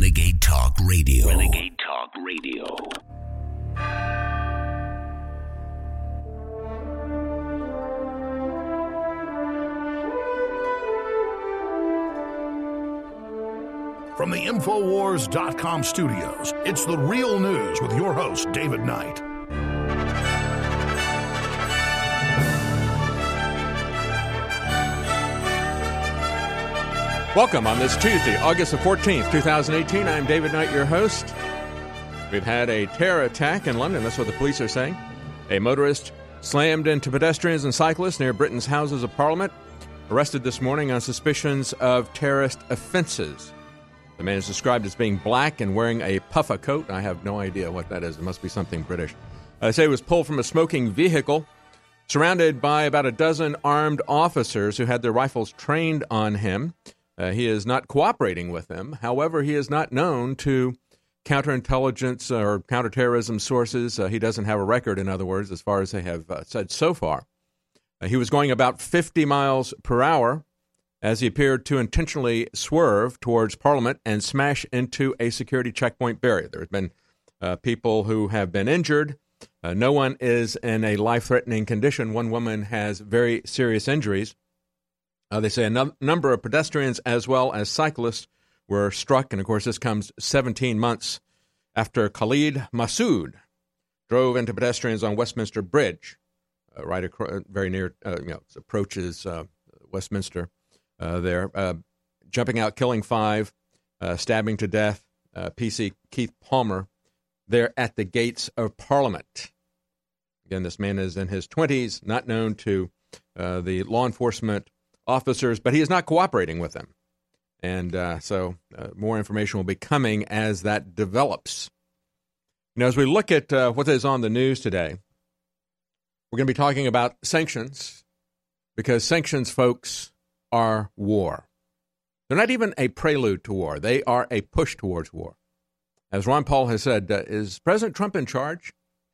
Renegade Talk Radio. Renegade Talk Radio. From the Infowars.com studios, it's the real news with your host, David Knight. Welcome on this Tuesday, August the 14th, 2018. I'm David Knight, your host. We've had a terror attack in London. That's what the police are saying. A motorist slammed into pedestrians and cyclists near Britain's Houses of Parliament, arrested this morning on suspicions of terrorist offenses. The man is described as being black and wearing a puffer coat. I have no idea what that is. It must be something British. Uh, they say he was pulled from a smoking vehicle, surrounded by about a dozen armed officers who had their rifles trained on him. Uh, he is not cooperating with them. However, he is not known to counterintelligence or counterterrorism sources. Uh, he doesn't have a record, in other words, as far as they have uh, said so far. Uh, he was going about 50 miles per hour as he appeared to intentionally swerve towards Parliament and smash into a security checkpoint barrier. There have been uh, people who have been injured. Uh, no one is in a life threatening condition. One woman has very serious injuries. Uh, they say a num- number of pedestrians as well as cyclists were struck, and of course, this comes 17 months after Khalid Masood drove into pedestrians on Westminster Bridge, uh, right across, very near, uh, you know, approaches uh, Westminster uh, there, uh, jumping out, killing five, stabbing to death PC Keith Palmer there at the gates of Parliament. Again, this man is in his 20s, not known to the law enforcement officers, but he is not cooperating with them. And uh, so uh, more information will be coming as that develops. Know, as we look at uh, what is on the news today, we're going to be talking about sanctions because sanctions, folks, are war. They're not even a prelude to war, they are a push towards war. As Ron Paul has said, uh, is President Trump in charge?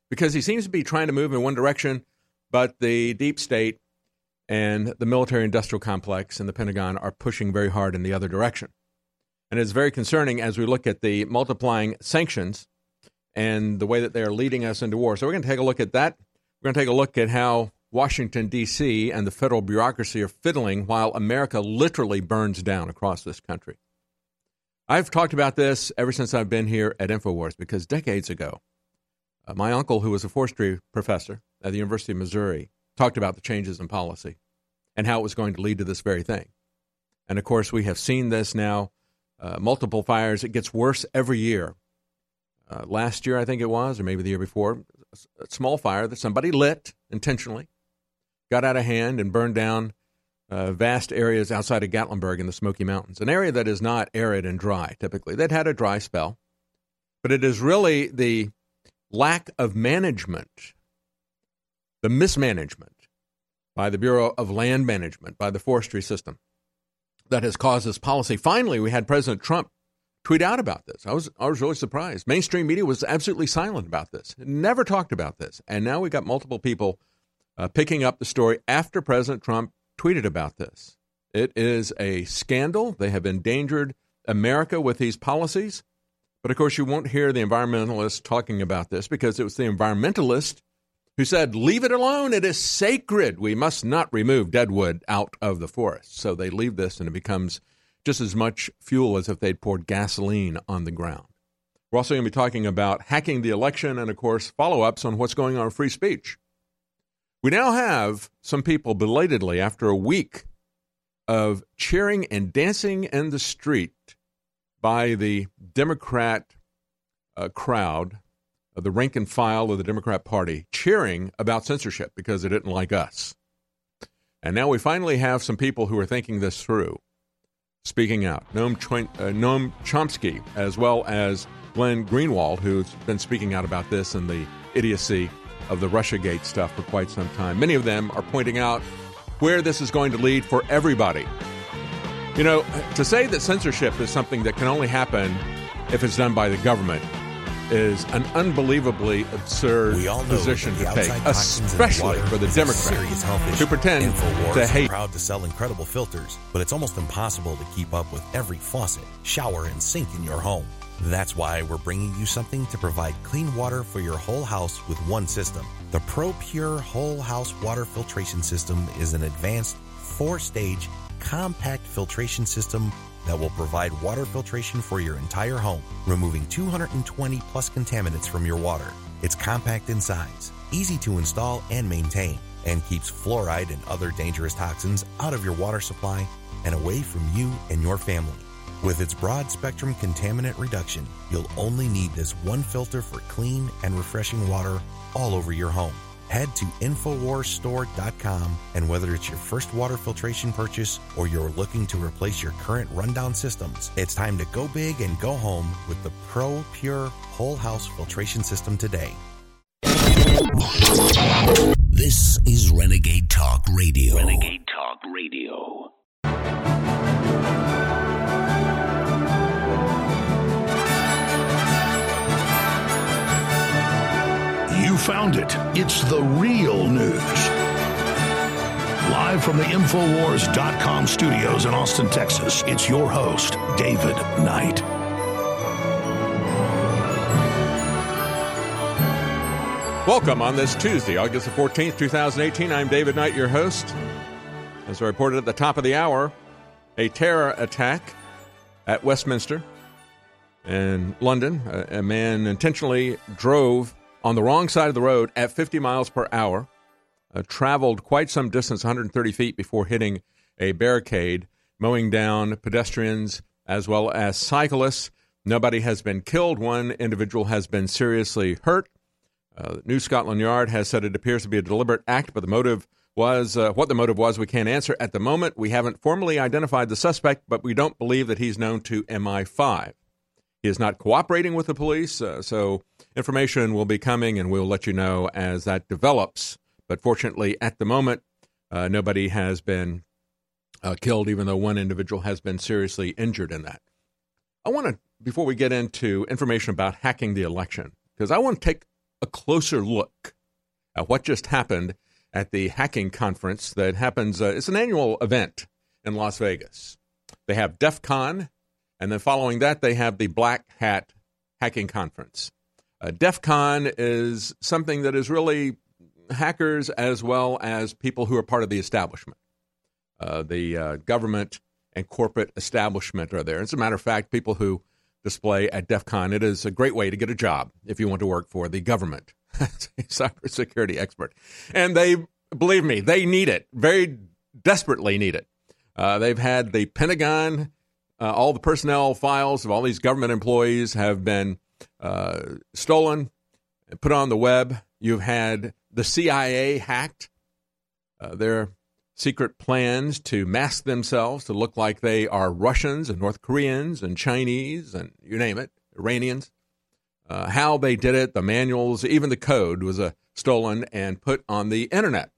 Because he seems to be trying to move in one direction, but the deep state and the military industrial complex and the Pentagon are pushing very hard in the other direction. And it's very concerning as we look at the multiplying sanctions and the way that they are leading us into war. So we're going to take a look at that. We're going to take a look at how Washington, D.C. and the federal bureaucracy are fiddling while America literally burns down across this country. I've talked about this ever since I've been here at InfoWars because decades ago, uh, my uncle, who was a forestry professor at the University of Missouri, talked about the changes in policy and how it was going to lead to this very thing. And of course, we have seen this now uh, multiple fires. It gets worse every year. Uh, last year, I think it was, or maybe the year before, a small fire that somebody lit intentionally, got out of hand, and burned down uh, vast areas outside of Gatlinburg in the Smoky Mountains, an area that is not arid and dry typically. They'd had a dry spell, but it is really the lack of management the mismanagement by the Bureau of Land Management, by the forestry system, that has caused this policy. Finally, we had President Trump tweet out about this. I was I was really surprised. Mainstream media was absolutely silent about this. never talked about this. And now we got multiple people uh, picking up the story after President Trump tweeted about this. It is a scandal. They have endangered America with these policies. But of course, you won't hear the environmentalists talking about this because it was the environmentalists who said, Leave it alone. It is sacred. We must not remove deadwood out of the forest. So they leave this, and it becomes just as much fuel as if they'd poured gasoline on the ground. We're also going to be talking about hacking the election and, of course, follow ups on what's going on with free speech. We now have some people belatedly, after a week of cheering and dancing in the street by the Democrat uh, crowd the rank and file of the Democrat Party cheering about censorship because they didn't like us. And now we finally have some people who are thinking this through, speaking out. Noam, uh, Noam Chomsky, as well as Glenn Greenwald, who's been speaking out about this and the idiocy of the Russiagate stuff for quite some time. Many of them are pointing out where this is going to lead for everybody. You know, to say that censorship is something that can only happen if it's done by the government is an unbelievably absurd We all know position to take, outside toxins in especially for the Democrats who pretend to hate. proud to sell incredible filters, but it's almost impossible to keep up with every faucet, shower, and sink in your home. That's why we're bringing you something to provide clean water for your whole house with one system. The ProPur Whole House Water Filtration System is an advanced four-stage compact filtration system that will provide water filtration for your entire home, removing 220 plus contaminants from your water. It's compact in size, easy to install and maintain, and keeps fluoride and other dangerous toxins out of your water supply and away from you and your family. With its broad spectrum contaminant reduction, you'll only need this one filter for clean and refreshing water all over your home. Head to InfoWarsStore.com and whether it's your first water filtration purchase or you're looking to replace your current rundown systems, it's time to go big and go home with the Pro Pure Whole House Filtration System today. This is Renegade Talk Radio. Renegade Talk Radio. You found it. It's the real news. Live from the Infowars.com studios in Austin, Texas, it's your host, David Knight. Welcome on this Tuesday, August the 14th, 2018. I'm David Knight, your host. As I reported at the top of the hour, a terror attack at Westminster in London. A, a man intentionally drove on the wrong side of the road at 50 miles per hour, uh, traveled quite some distance, 130 feet, before hitting a barricade, mowing down pedestrians as well as cyclists. Nobody has been killed. One individual has been seriously hurt. Uh, New Scotland Yard has said it appears to be a deliberate act, but the motive was uh, what the motive was. We can't answer at the moment. We haven't formally identified the suspect, but we don't believe that he's known to MI5. He is not cooperating with the police, uh, so information will be coming, and we'll let you know as that develops. But fortunately, at the moment, uh, nobody has been uh, killed, even though one individual has been seriously injured in that. I want to, before we get into information about hacking the election, because I want to take a closer look at what just happened at the hacking conference that happens. Uh, it's an annual event in Las Vegas. They have DEF CON, and then following that, they have the Black Hat Hacking Conference. Uh, DEF CON is something that is really hackers as well as people who are part of the establishment. Uh, the uh, government and corporate establishment are there. As a matter of fact, people who display at DEF CON, it is a great way to get a job if you want to work for the government as a cybersecurity expert. And they, believe me, they need it, very desperately need it. Uh, they've had the Pentagon, uh, all the personnel files of all these government employees have been uh, stolen, put on the web. You've had the CIA hacked. Uh, their secret plans to mask themselves to look like they are Russians and North Koreans and Chinese and you name it, Iranians. Uh, how they did it, the manuals, even the code was uh, stolen and put on the internet.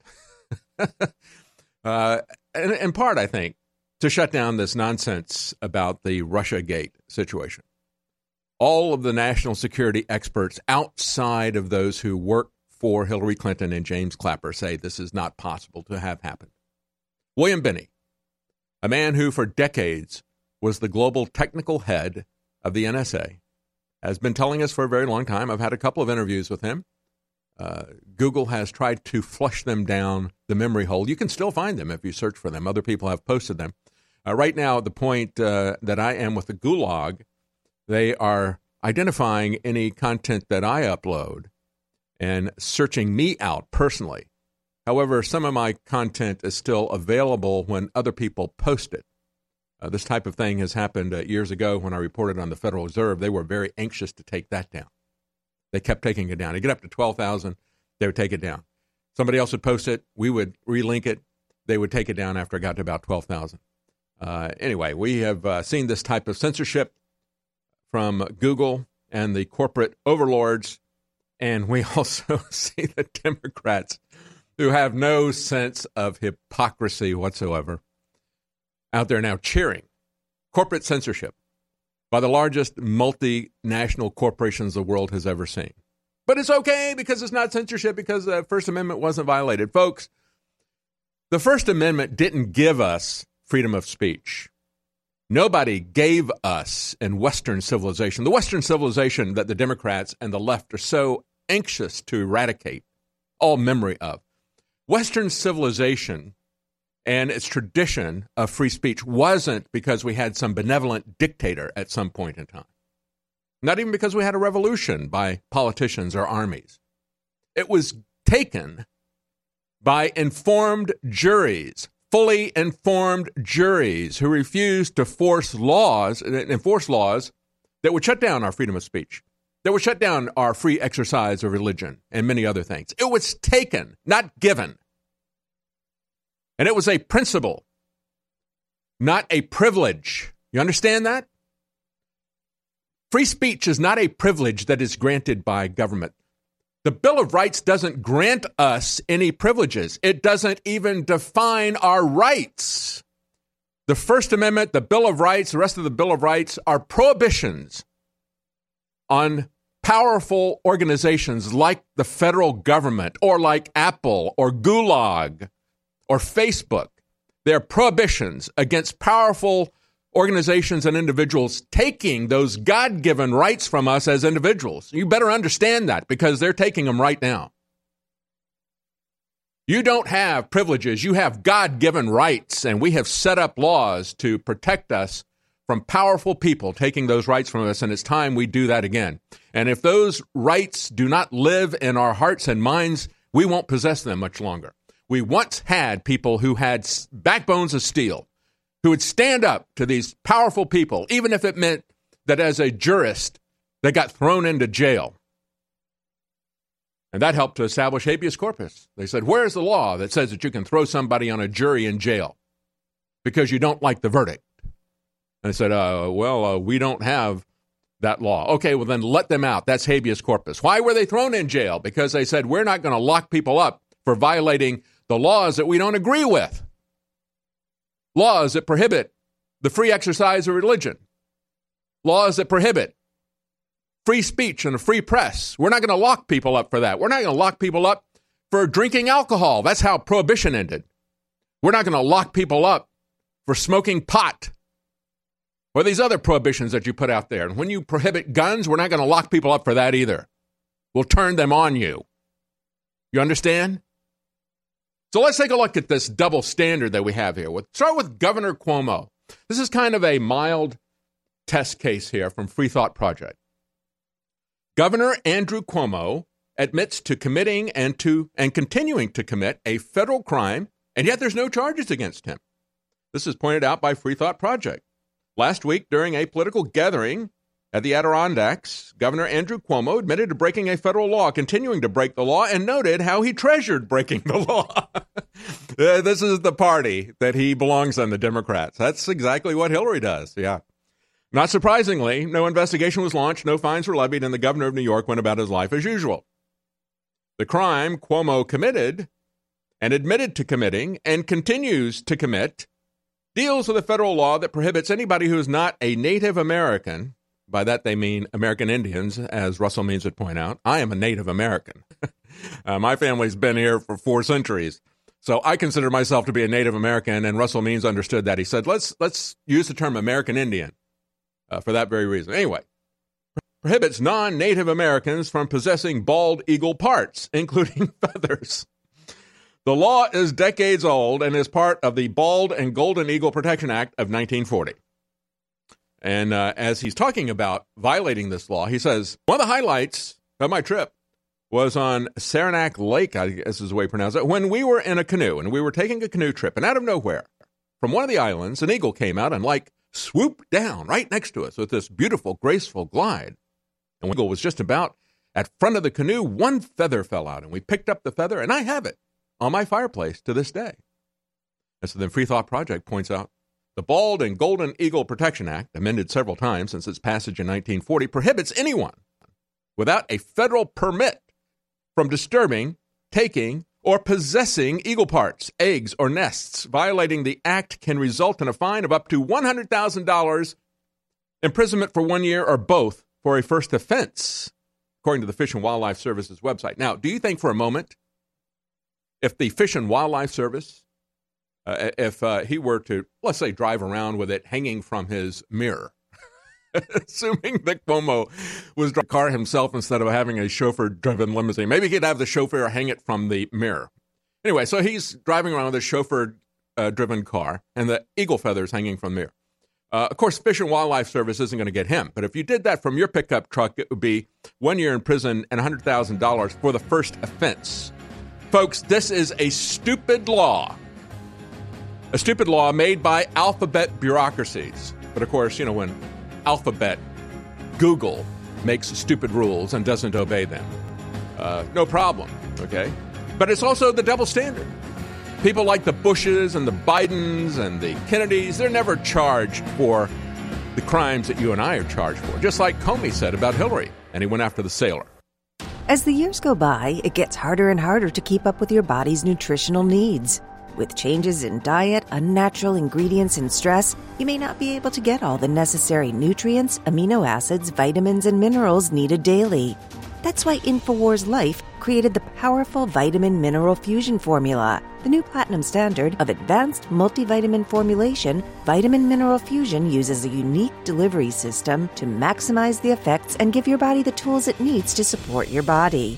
uh, in part, I think, to shut down this nonsense about the Russia Gate situation. All of the national security experts outside of those who work for Hillary Clinton and James Clapper say this is not possible to have happened. William Binney, a man who for decades was the global technical head of the NSA, has been telling us for a very long time. I've had a couple of interviews with him. Uh, Google has tried to flush them down the memory hole. You can still find them if you search for them. Other people have posted them. Uh, right now, the point uh, that I am with the Gulag, they are identifying any content that I upload and searching me out personally. However, some of my content is still available when other people post it. Uh, this type of thing has happened uh, years ago when I reported on the Federal Reserve. They were very anxious to take that down. They kept taking it down. They get up to 12,000, they would take it down. Somebody else would post it, we would relink it, they would take it down after it got to about 12,000. Uh, anyway, we have uh, seen this type of censorship from Google and the corporate overlords, and we also see the Democrats who have no sense of hypocrisy whatsoever out there now cheering corporate censorship. by the largest multinational corporations the world has ever seen. But it's okay because it's not censorship because the First Amendment wasn't violated. Folks, the First Amendment didn't give us freedom of speech. Nobody gave us in Western civilization, the Western civilization that the Democrats and the left are so anxious to eradicate all memory of. Western civilization and its tradition of free speech wasn't because we had some benevolent dictator at some point in time. Not even because we had a revolution by politicians or armies. It was taken by informed juries, fully informed juries who refused to force laws, enforce laws that would shut down our freedom of speech, that would shut down our free exercise of religion and many other things. It was taken, not given. And it was a principle, not a privilege. You understand that? Free speech is not a privilege that is granted by government. The Bill of Rights doesn't grant us any privileges. It doesn't even define our rights. The First Amendment, the Bill of Rights, the rest of the Bill of Rights are prohibitions on powerful organizations like the federal government or like Apple or Gulag or Facebook. They're prohibitions against powerful organizations and individuals taking those God given rights from us as individuals. You better understand that because they're taking them right now. You don't have privileges, you have God given rights, and we have set up laws to protect us from powerful people taking those rights from us, and it's time we do that again. And if those rights do not live in our hearts and minds, we won't possess them much longer. We once had people who had backbones of steel, who would stand up to these powerful people, even if it meant that as a jurist, they got thrown into jail. And that helped to establish habeas corpus. They said, Where's the law that says that you can throw somebody on a jury in jail because you don't like the verdict? And they said, uh, Well, uh, we don't have that law. Okay, well, then let them out. That's habeas corpus. Why were they thrown in jail? Because they said, We're not going to lock people up for violating the laws that we don't agree with, laws that prohibit the free exercise of religion, laws that prohibit free speech and a free press. We're not going to lock people up for that. We're not going to lock people up for drinking alcohol. That's how prohibition ended. We're not going to lock people up for smoking pot or these other prohibitions that you put out there. And when you prohibit guns, we're not going to lock people up for that either. We'll turn them on you. You understand? So let's take a look at this double standard that we have here. We'll start with Governor Cuomo. This is kind of a mild test case here from Free Thought Project. Governor Andrew Cuomo admits to committing and to and continuing to commit a federal crime, and yet there's no charges against him. This is pointed out by Free Thought Project. Last week, during a political gathering at the Adirondacks, Governor Andrew Cuomo admitted to breaking a federal law, continuing to break the law, and noted how he treasured breaking the law. uh, this is the party that he belongs on, the Democrats. That's exactly what Hillary does. Yeah. Not surprisingly, no investigation was launched, no fines were levied, and the governor of New York went about his life as usual. The crime Cuomo committed and admitted to committing and continues to commit deals with a federal law that prohibits anybody who is not a Native American by that they mean American Indians, as Russell Means would point out. I am a Native American. uh, my family's been here for four centuries. So I consider myself to be a Native American, and Russell Means understood that. He said, let's, let's use the term American Indian uh, for that very reason. Anyway, prohibits non Native Americans from possessing bald eagle parts, including feathers. The law is decades old and is part of the Bald and Golden Eagle Protection Act of 1940. And uh, as he's talking about violating this law, he says, One of the highlights of my trip was on Saranac Lake, I guess is the way you pronounce it, when we were in a canoe and we were taking a canoe trip. And out of nowhere, from one of the islands, an eagle came out and like swooped down right next to us with this beautiful, graceful glide. And when the eagle was just about at front of the canoe, one feather fell out, and we picked up the feather, and I have it on my fireplace to this day. And so then Free Thought Project points out the Bald and Golden Eagle Protection Act, amended several times since its passage in 1940, prohibits anyone without a federal permit from disturbing, taking, or possessing eagle parts, eggs, or nests. Violating the act can result in a fine of up to $100,000 imprisonment for one year, or both for a first offense, according to the Fish and Wildlife Service's website. Now, do you think for a moment if the Fish and Wildlife Service, uh, if uh, he were to, let's say, drive around with it hanging from his mirror, assuming that Cuomo was driving a car himself instead of having a chauffeur driven limousine. Maybe he'd have the chauffeur hang it from the mirror. Anyway, so he's driving around with a chauffeur uh, car and the eagle feathers hanging from the mirror. Uh, of course, Fish and Wildlife Service isn't going to get him, but if you did that from your pickup truck, it would be one year in prison and $100,000 for the first offense. Folks, this is a stupid law. A stupid law made by alphabet bureaucracies. But of course, you know, when Alphabet, Google makes stupid rules and doesn't obey them. Uh, no problem, okay? But it's also the double standard. People like the Bushes and the Bidens and the Kennedys, they're never charged for the crimes that you and I are charged for, just like Comey said about Hillary, and he went after the sailor. As the years go by, it gets harder and harder to keep up with your body's nutritional needs. With changes in diet, unnatural ingredients, and stress, you may not be able to get all the necessary nutrients, amino acids, vitamins, and minerals needed daily. That's why InfoWars Life created the powerful vitamin mineral fusion formula. The new platinum standard of advanced multivitamin formulation, vitamin mineral fusion uses a unique delivery system to maximize the effects and give your body the tools it needs to support your body.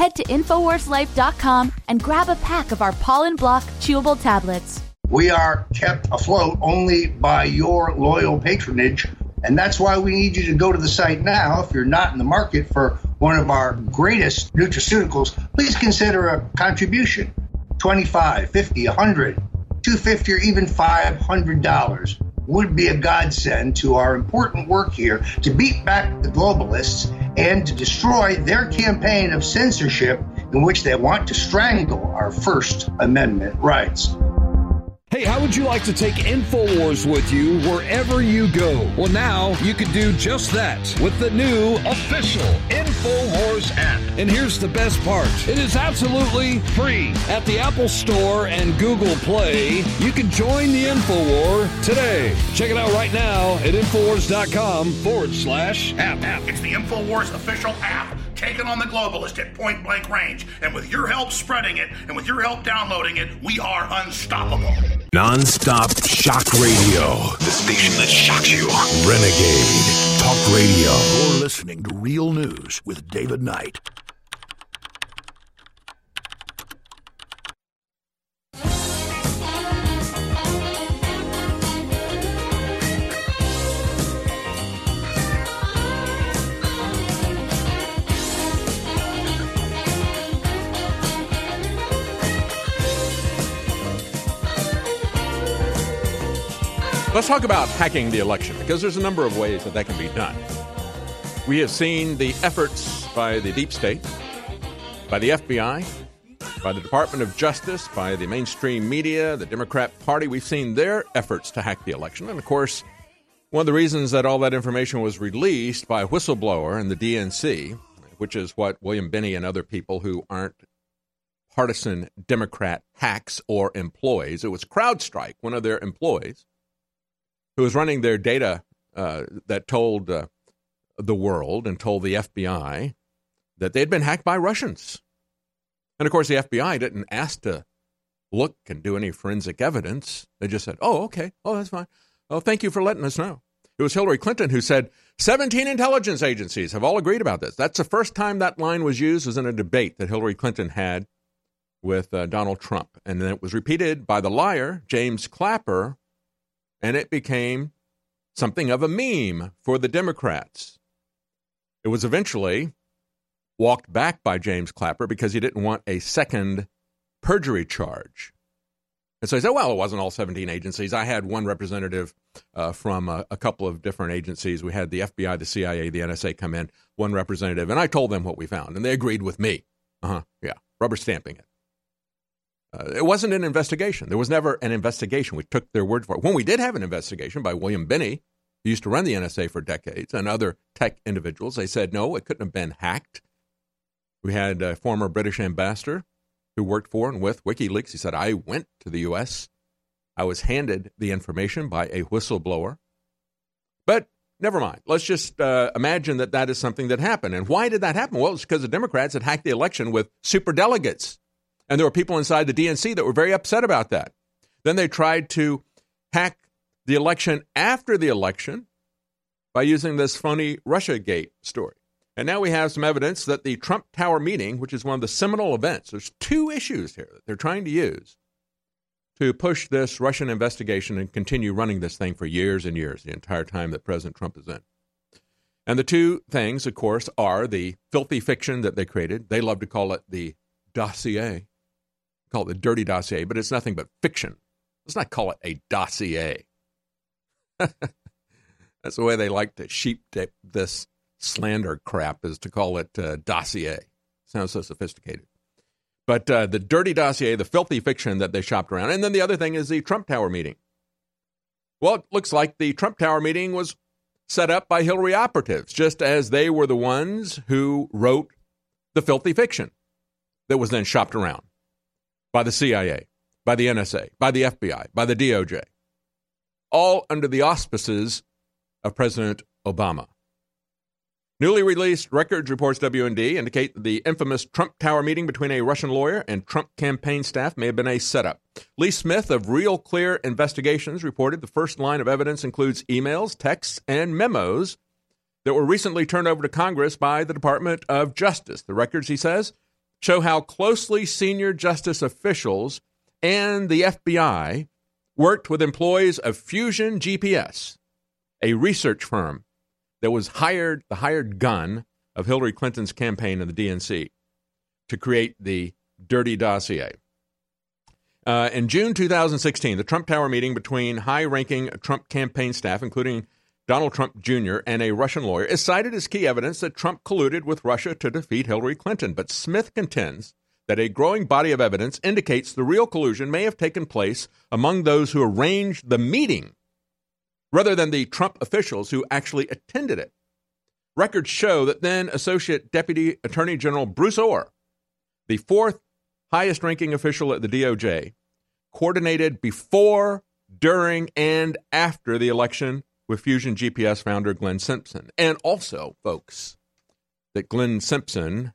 Head to InfoWarsLife.com and grab a pack of our Pollen Block chewable tablets. We are kept afloat only by your loyal patronage and that's why we need you to go to the site now. If you're not in the market for one of our greatest nutraceuticals, please consider a contribution 25 50 100 250 or even $500 would be a godsend to our important work here to beat back the globalists and to destroy their campaign of censorship in which they want to strangle our First Amendment rights. Hey, how would you like to take InfoWars with you wherever you go? Well, now you can do just that with the new official InfoWars app. And here's the best part it is absolutely free. At the Apple Store and Google Play, you can join the InfoWar today. Check it out right now at InfoWars.com forward slash app. It's the InfoWars official app. Taking on the globalist at point blank range. And with your help spreading it and with your help downloading it, we are unstoppable. Non-stop shock radio. The station that shocks you. Renegade Talk Radio. You're listening to Real News with David Knight. Let's talk about hacking the election because there's a number of ways that that can be done. We have seen the efforts by the deep state, by the FBI, by the Department of Justice, by the mainstream media, the Democrat Party. We've seen their efforts to hack the election. And of course, one of the reasons that all that information was released by a whistleblower in the DNC, which is what William Binney and other people who aren't partisan Democrat hacks or employees, it was CrowdStrike, one of their employees who was running their data uh, that told uh, the world and told the FBI that they had been hacked by Russians. And of course, the FBI didn't ask to look and do any forensic evidence. They just said, oh, okay. Oh, that's fine. Oh, thank you for letting us know. It was Hillary Clinton who said 17 intelligence agencies have all agreed about this. That's the first time that line was used was in a debate that Hillary Clinton had with uh, Donald Trump. And then it was repeated by the liar, James Clapper, and it became something of a meme for the Democrats. It was eventually walked back by James Clapper because he didn't want a second perjury charge. And so he said, well, it wasn't all 17 agencies. I had one representative uh, from a, a, couple of different agencies. We had the FBI, the CIA, the NSA come in, one representative, and I told them what we found, and they agreed with me. Uh huh. Yeah. Rubber stamping it. Uh, it wasn't an investigation. There was never an investigation. We took their word for it. When we did have an investigation by William Binney, who used to run the NSA for decades, and other tech individuals, they said, no, it couldn't have been hacked. We had a former British ambassador who worked for and with WikiLeaks. He said, I went to the U.S., I was handed the information by a whistleblower. But never mind. Let's just uh, imagine that that is something that happened. And why did that happen? Well, it's because the Democrats had hacked the election with super delegates. And there were people inside the DNC that were very upset about that. Then they tried to hack the election after the election by using this phony Russiagate story. And now we have some evidence that the Trump Tower meeting, which is one of the seminal events, there's two issues here that they're trying to use to push this Russian investigation and continue running this thing for years and years, the entire time that President Trump is in. And the two things, of course, are the filthy fiction that they created. They love to call it the dossier call it the dirty dossier, but it's nothing but fiction. Let's not call it a dossier. That's the way they like to sheep dip this slander crap is to call it uh, dossier. Sounds so sophisticated. But uh, the dirty dossier, the filthy fiction that they shopped around. And then the other thing is the Trump Tower meeting. Well, it looks like the Trump Tower meeting was set up by Hillary operatives, just as they were the ones who wrote the filthy fiction that was then shopped around by the CIA, by the NSA, by the FBI, by the DOJ, all under the auspices of President Obama. Newly released records, reports WND, indicate the infamous Trump Tower meeting between a Russian lawyer and Trump campaign staff may have been a setup. Lee Smith of Real Clear Investigations reported the first line of evidence includes emails, texts, and memos that were recently turned over to Congress by the Department of Justice. The records, he says, show how closely senior justice officials and the FBI worked with employees of Fusion GPS, a research firm that was hired the hired gun of Hillary Clinton's campaign and the DNC to create the dirty dossier. Uh, in June 2016, the Trump Tower meeting between high ranking Trump campaign staff, including Donald Trump Jr., and a Russian lawyer, is cited as key evidence that Trump colluded with Russia to defeat Hillary Clinton. But Smith contends that a growing body of evidence indicates the real collusion may have taken place among those who arranged the meeting rather than the Trump officials who actually attended it. Records show that then Associate Deputy Attorney General Bruce Ohr, the fourth highest ranking official at the DOJ, coordinated before, during, and after the election with Fusion GPS founder Glenn Simpson. And also, folks, that Glenn Simpson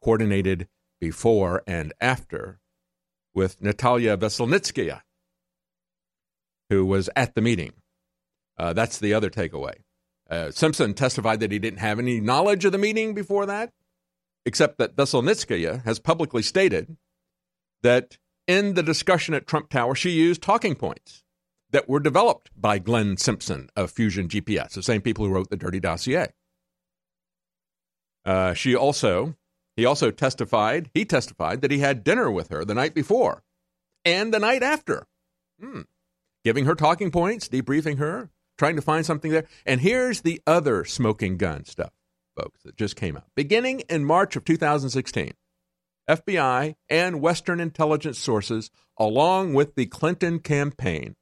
coordinated before and after with Natalia Veselnitskaya, who was at the meeting. Uh, that's the other takeaway. Uh, Simpson testified that he didn't have any knowledge of the meeting before that, except that Veselnitskaya has publicly stated that in the discussion at Trump Tower, she used talking points that were developed by Glenn Simpson of Fusion GPS, the same people who wrote the Dirty Dossier. Uh, she also, he also testified, he testified that he had dinner with her the night before and the night after, hmm. giving her talking points, debriefing her, trying to find something there. And here's the other smoking gun stuff, folks, that just came out. Beginning in March of 2016, FBI and Western intelligence sources, along with the Clinton campaign,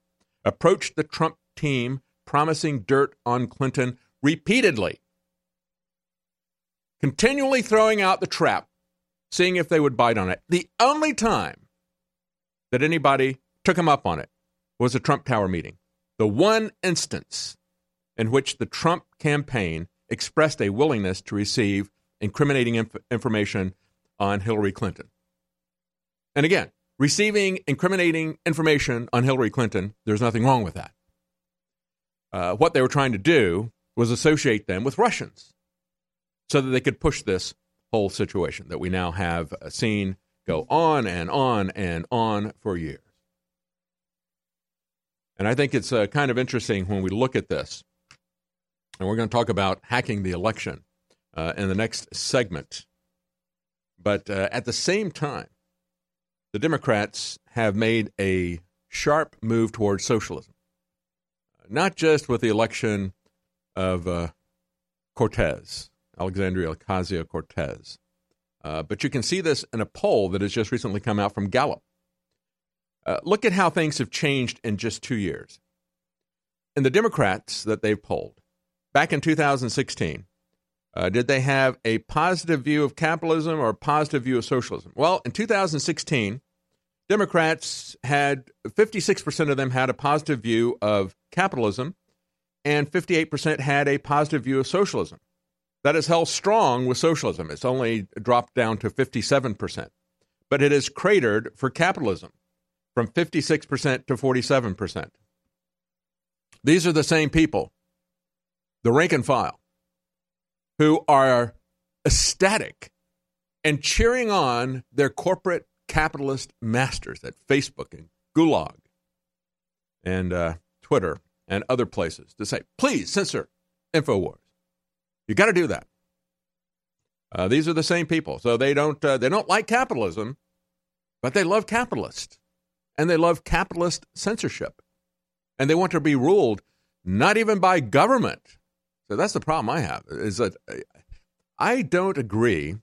approached the Trump team promising dirt on Clinton repeatedly, continually throwing out the trap, seeing if they would bite on it. The only time that anybody took him up on it was a Trump Tower meeting. The one instance in which the Trump campaign expressed a willingness to receive incriminating inf- information on Hillary Clinton. And again, receiving incriminating information on Hillary Clinton, there's nothing wrong with that. Uh, what they were trying to do was associate them with Russians so that they could push this whole situation that we now have seen go on and on and on for years. And I think it's uh, kind of interesting when we look at this. And we're going to talk about hacking the election uh, in the next segment. But uh, at the same time, the Democrats have made a sharp move towards socialism, not just with the election of uh, Cortez, Alexandria Ocasio Cortez, uh, but you can see this in a poll that has just recently come out from Gallup. Uh, look at how things have changed in just two years. In the Democrats that they've polled, back in 2016, uh, did they have a positive view of capitalism or a positive view of socialism? Well, in 2016, Democrats had 56% of them had a positive view of capitalism, and 58% had a positive view of socialism. That is held strong with socialism. It's only dropped down to 57%. But it has cratered for capitalism from 56% to 47%. These are the same people, the rank and file, who are ecstatic and cheering on their corporate capitalist masters at Facebook and Gulag and uh, Twitter and other places to say, please censor Infowars. You got to do that. Uh, these are the same people, so they don't uh, they don't like capitalism, but they love capitalists, and they love capitalist censorship, and they want to be ruled not even by government. So that's the problem I have is that I don't agree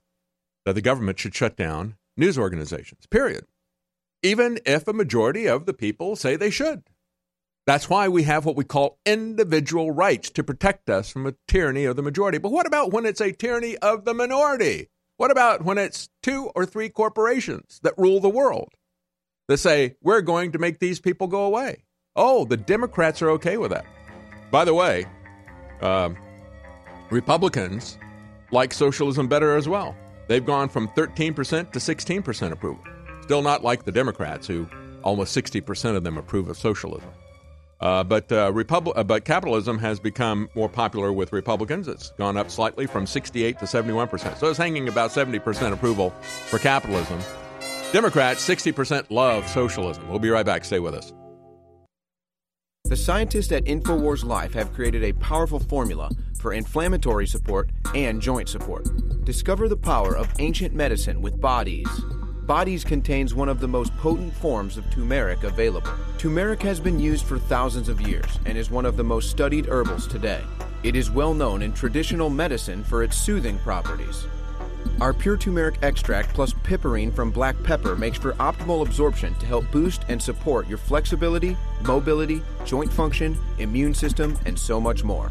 that the government should shut down news organizations, period. Even if a majority of the people say they should. That's why we have what we call individual rights to protect us from a tyranny of the majority. But what about when it's a tyranny of the minority? What about when it's two or three corporations that rule the world that say, we're going to make these people go away? Oh, the Democrats are okay with that. By the way, um, Republicans like socialism better as well. They've gone from 13% to 16% approval. Still not like the Democrats, who almost 60% of them approve of socialism. Uh, but uh, Repub- uh, but capitalism has become more popular with Republicans. It's gone up slightly from 68 to 71 percent. So it's hanging about 70 percent approval for capitalism. Democrats 60 percent love socialism. We'll be right back. Stay with us. The scientists at Infowars Life have created a powerful formula for inflammatory support and joint support. Discover the power of ancient medicine with Bodies. Bodies contains one of the most potent forms of turmeric available. Turmeric has been used for thousands of years and is one of the most studied herbals today. It is well known in traditional medicine for its soothing properties. Our pure turmeric extract plus piperine from black pepper makes for optimal absorption to help boost and support your flexibility, mobility, joint function, immune system, and so much more.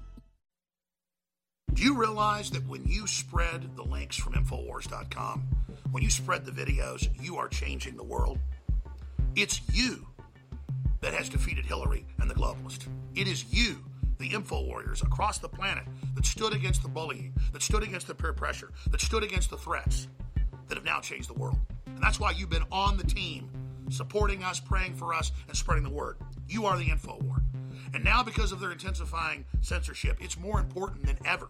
Do you realize that when you spread the links from Infowars.com, when you spread the videos, you are changing the world? It's you that has defeated Hillary and the globalists. It is you, the info warriors across the planet, that stood against the bullying, that stood against the peer pressure, that stood against the threats, that have now changed the world. And that's why you've been on the team, supporting us, praying for us, and spreading the word. You are the info war. And now, because of their intensifying censorship, it's more important than ever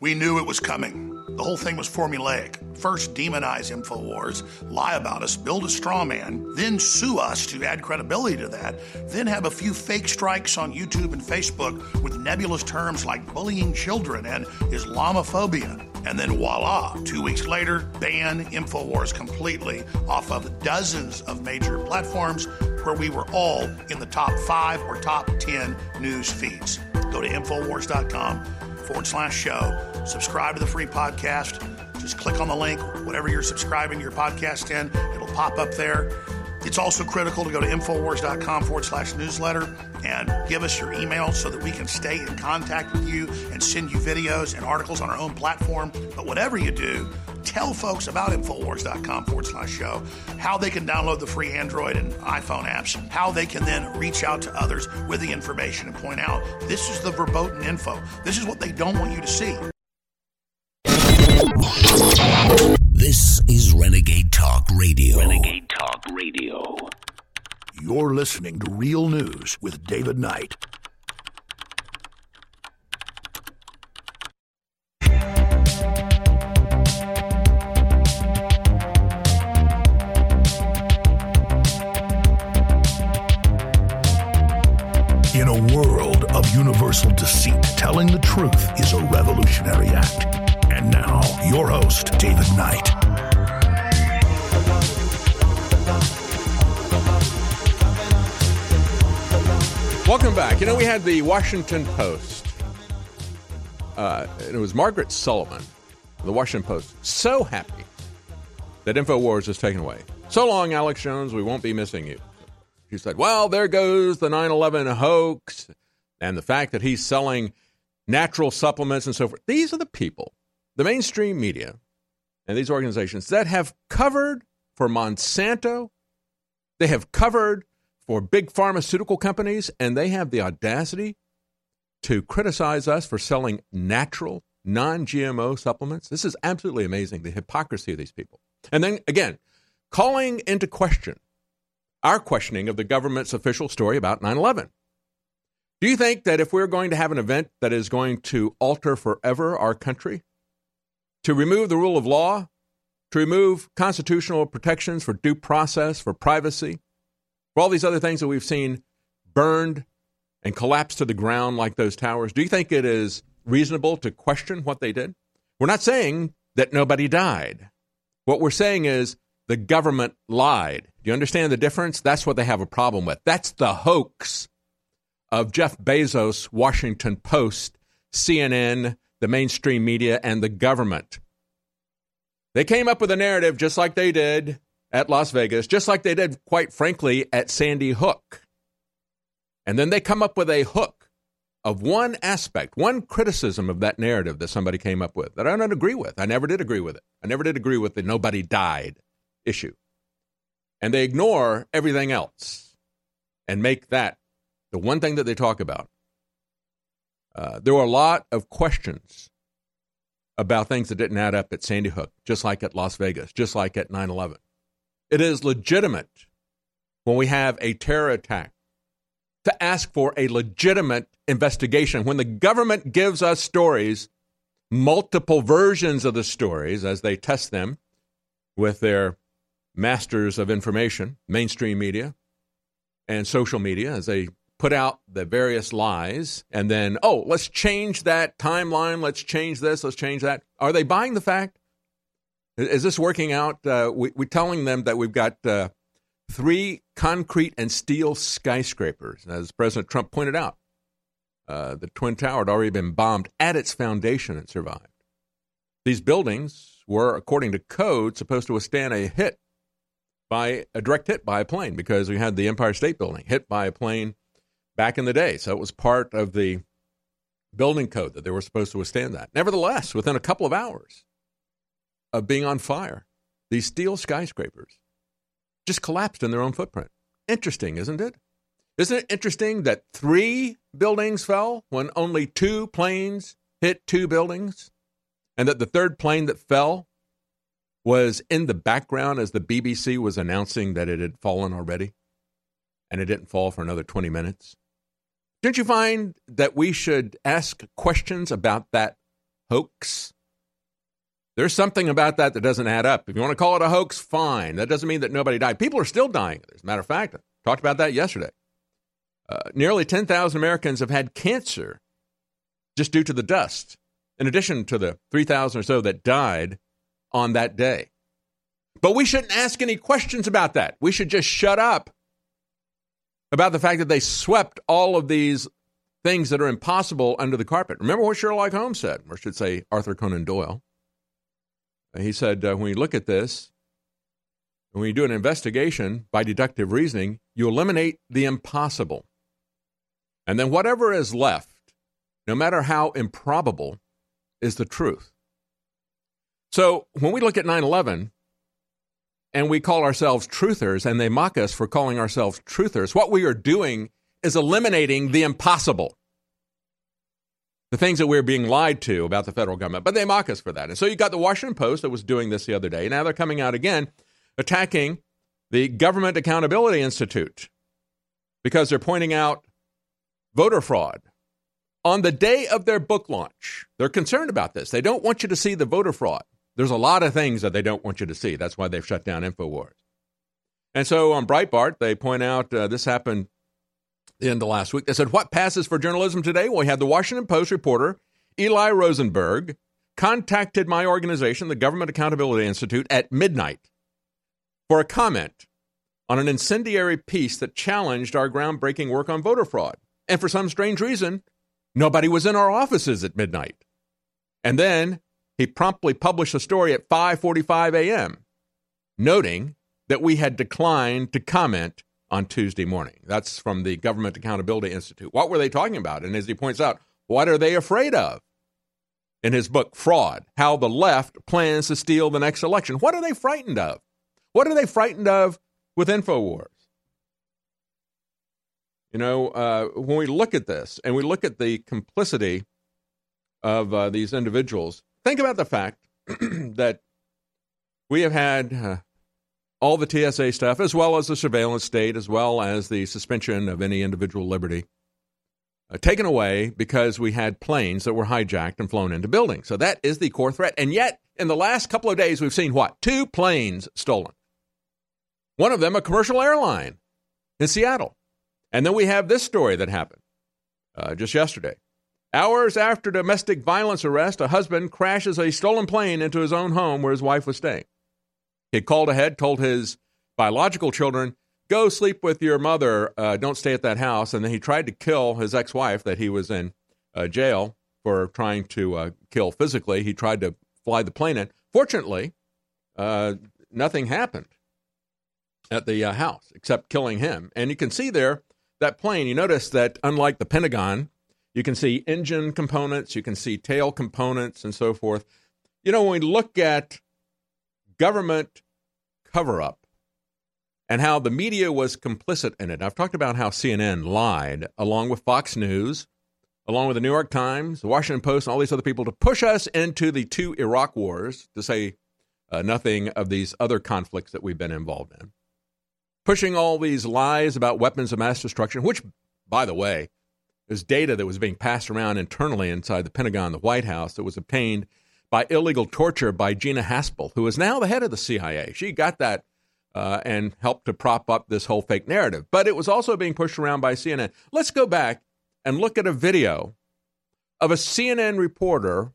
We knew it was coming. The whole thing was formulaic. First, demonize InfoWars, lie about us, build a straw man, then sue us to add credibility to that, then have a few fake strikes on YouTube and Facebook with nebulous terms like bullying children and Islamophobia. And then voila, two weeks later, ban InfoWars completely off of dozens of major platforms where we were all in the top five or top 10 news feeds. Go to InfoWars.com forward slash show. Subscribe to the free podcast. Just click on the link, whatever you're subscribing your podcast in, it'll pop up there. It's also critical to go to Infowars.com forward slash newsletter and give us your email so that we can stay in contact with you and send you videos and articles on our own platform. But whatever you do, tell folks about Infowars.com forward slash show, how they can download the free Android and iPhone apps, how they can then reach out to others with the information and point out this is the verboten info. This is what they don't want you to see. This is Renegade Talk Radio. Renegade Talk Radio. You're listening to Real News with David Knight. In a world of universal deceit, telling the truth is a revolutionary act. And now, your host, David Knight. Welcome back. You know, we had the Washington Post. Uh, and it was Margaret Sullivan, the Washington Post, so happy that InfoWars is taken away. So long, Alex Jones, we won't be missing you. She said, well, there goes the 9 11 hoax and the fact that he's selling natural supplements and so forth. These are the people, the mainstream media, and these organizations that have covered for Monsanto, they have covered for big pharmaceutical companies, and they have the audacity to criticize us for selling natural, non GMO supplements. This is absolutely amazing, the hypocrisy of these people. And then again, calling into question our questioning of the government's official story about 9 11. Do you think that if we're going to have an event that is going to alter forever our country, to remove the rule of law, to remove constitutional protections for due process, for privacy, For all these other things that we've seen burned and collapsed to the ground like those towers, do you think it is reasonable to question what they did? We're not saying that nobody died. What we're saying is the government lied. Do you understand the difference? That's what they have a problem with. That's the hoax of Jeff Bezos, Washington Post, CNN, the mainstream media, and the government. They came up with a narrative just like they did at Las Vegas, just like they did, quite frankly, at Sandy Hook. And then they come up with a hook of one aspect, one criticism of that narrative that somebody came up with that I don't agree with. I never did agree with it. I never did agree with the nobody died issue. And they ignore everything else and make that the one thing that they talk about. Uh, there were a lot of questions about things that didn't add up at Sandy Hook, just like at Las Vegas, just like at 9 11. It is legitimate when we have a terror attack to ask for a legitimate investigation. When the government gives us stories, multiple versions of the stories as they test them with their masters of information, mainstream media, and social media, as they put out the various lies, and then, oh, let's change that timeline, let's change this, let's change that. Are they buying the fact? Is this working out? Uh, we, are telling them that we've got uh, three concrete and steel skyscrapers, as President Trump pointed out. Uh, the Twin Tower had already been bombed at its foundation and survived. These buildings were, according to code, supposed to withstand a hit by a direct hit by a plane because we had the Empire State Building hit by a plane back in the day. So it was part of the building code that they were supposed to withstand that. Nevertheless, within a couple of hours of being on fire, these steel skyscrapers just collapsed in their own footprint. Interesting, isn't it? Isn't it interesting that three buildings fell when only two planes hit two buildings? And that the third plane that fell was in the background as the BBC was announcing that it had fallen already and it didn't fall for another 20 minutes. Don't you find that we should ask questions about that hoax? There's something about that that doesn't add up. If you want to call it a hoax, fine. That doesn't mean that nobody died. People are still dying. As a matter of fact, I talked about that yesterday. Uh, nearly 10,000 Americans have had cancer just due to the dust, in addition to the 3,000 or so that died on that day. But we shouldn't ask any questions about that. We should just shut up about the fact that they swept all of these things that are impossible under the carpet. Remember what Sherlock Holmes said, or should say Arthur Conan Doyle. He said, uh, when you look at this, when you do an investigation by deductive reasoning, you eliminate the impossible. And then whatever is left, no matter how improbable, is the truth. So when we look at 9 11 and we call ourselves truthers and they mock us for calling ourselves truthers, what we are doing is eliminating the impossible. The things that we're being lied to about the federal government, but they mock us for that. And so you got the Washington Post that was doing this the other day. Now they're coming out again attacking the Government Accountability Institute because they're pointing out voter fraud on the day of their book launch. They're concerned about this. They don't want you to see the voter fraud. There's a lot of things that they don't want you to see. That's why they've shut down InfoWars. And so on Breitbart, they point out uh, this happened in the last week. They said, What passes for journalism today? Well, we had the Washington Post reporter, Eli Rosenberg, contacted my organization, the Government Accountability Institute, at midnight for a comment on an incendiary piece that challenged our groundbreaking work on voter fraud. And for some strange reason, nobody was in our offices at midnight. And then he promptly published a story at 5:45 a.m. noting that we had declined to comment on Tuesday morning. That's from the Government Accountability Institute. What were they talking about? And as he points out, what are they afraid of? In his book Fraud: How the Left Plans to Steal the Next Election. What are they frightened of? What are they frightened of with InfoWars? You know, uh, when we look at this and we look at the complicity of uh, these individuals, Think about the fact that we have had uh, all the TSA stuff, as well as the surveillance state, as well as the suspension of any individual liberty, uh, taken away because we had planes that were hijacked and flown into buildings. So that is the core threat. And yet, in the last couple of days, we've seen what? Two planes stolen. One of them, a commercial airline. in Seattle. And then we have this story that happened uh, just yesterday. Hours after domestic violence arrest, a husband crashes a stolen plane into his own home where his wife was staying. He called ahead, told his biological children, Go sleep with your mother, uh, don't stay at that house. And then he tried to kill his ex wife that he was in uh, jail for trying to uh, kill physically. He tried to fly the plane in. Fortunately, uh, nothing happened at the uh, house except killing him. And you can see there that plane. You notice that unlike the Pentagon, you can see engine components, you can see tail components, and so forth. You know, when we look at government cover up and how the media was complicit in it, I've talked about how CNN lied along with Fox News, along with the New York Times, the Washington Post, and all these other people to push us into the two Iraq wars, to say uh, nothing of these other conflicts that we've been involved in pushing all these lies about weapons of mass destruction, which, by the way, is data that was being passed around internally inside the Pentagon, the White House, that was obtained by illegal torture by Gina Haspel, who is now the head of the CIA. She got that uh, and helped to prop up this whole fake narrative. But it was also being pushed around by CNN. Let's go back and look at a video of a CNN reporter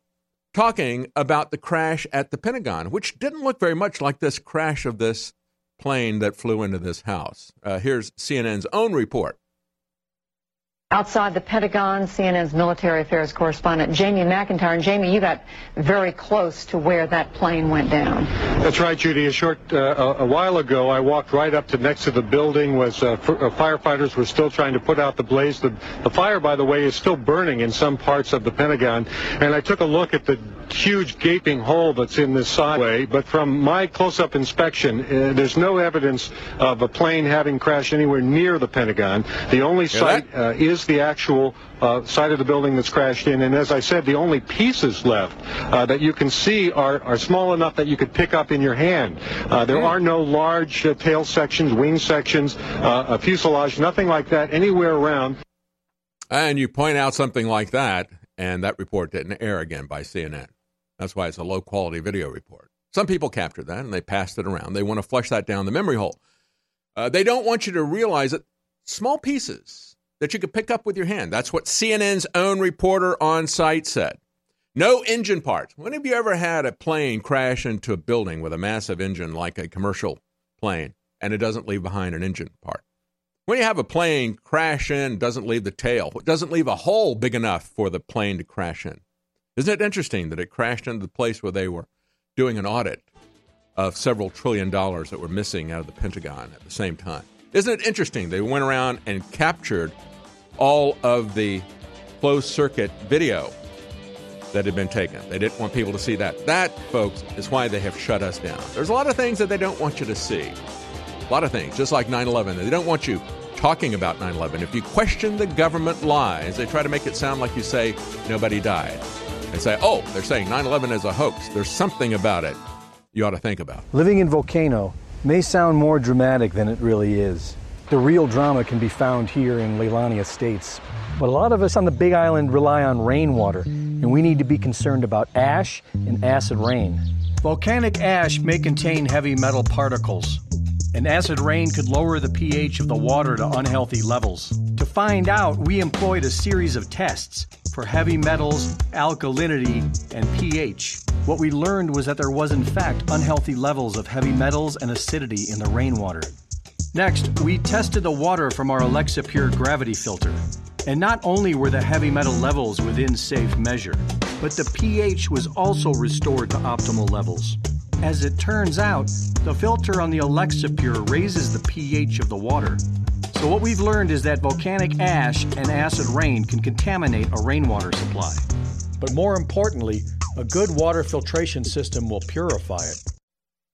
talking about the crash at the Pentagon, which didn't look very much like this crash of this plane that flew into this house. Uh, here's CNN's own report. Outside the Pentagon, CNN's military affairs correspondent Jamie McIntyre. And Jamie, you got very close to where that plane went down. That's right, Judy. A short, uh, a while ago, I walked right up to next to the building. Was uh, uh, firefighters were still trying to put out the blaze. The, the fire, by the way, is still burning in some parts of the Pentagon. And I took a look at the huge gaping hole that's in this sideway. But from my close-up inspection, uh, there's no evidence of a plane having crashed anywhere near the Pentagon. The only site uh, the actual uh, side of the building that's crashed in. And as I said, the only pieces left uh, that you can see are, are small enough that you could pick up in your hand. Uh, there are no large uh, tail sections, wing sections, uh, a fuselage, nothing like that anywhere around. And you point out something like that, and that report didn't air again by CNN. That's why it's a low quality video report. Some people captured that and they passed it around. They want to flush that down the memory hole. Uh, they don't want you to realize that small pieces that you could pick up with your hand. That's what CNN's own reporter on site said. No engine parts. When have you ever had a plane crash into a building with a massive engine like a commercial plane and it doesn't leave behind an engine part? When you have a plane crash in, doesn't leave the tail, doesn't leave a hole big enough for the plane to crash in. Isn't it interesting that it crashed into the place where they were doing an audit of several trillion dollars that were missing out of the Pentagon at the same time? Isn't it interesting? They went around and captured all of the closed circuit video that had been taken. They didn't want people to see that. That, folks, is why they have shut us down. There's a lot of things that they don't want you to see. A lot of things, just like 9 11. They don't want you talking about 9 11. If you question the government lies, they try to make it sound like you say nobody died. They say, oh, they're saying 9 11 is a hoax. There's something about it you ought to think about. Living in Volcano may sound more dramatic than it really is. The real drama can be found here in Leilani Estates. But a lot of us on the Big Island rely on rainwater, and we need to be concerned about ash and acid rain. Volcanic ash may contain heavy metal particles, and acid rain could lower the pH of the water to unhealthy levels. To find out, we employed a series of tests for heavy metals, alkalinity, and pH. What we learned was that there was, in fact, unhealthy levels of heavy metals and acidity in the rainwater. Next, we tested the water from our Alexapure gravity filter. And not only were the heavy metal levels within safe measure, but the pH was also restored to optimal levels. As it turns out, the filter on the Alexapure raises the pH of the water. So, what we've learned is that volcanic ash and acid rain can contaminate a rainwater supply. But more importantly, a good water filtration system will purify it.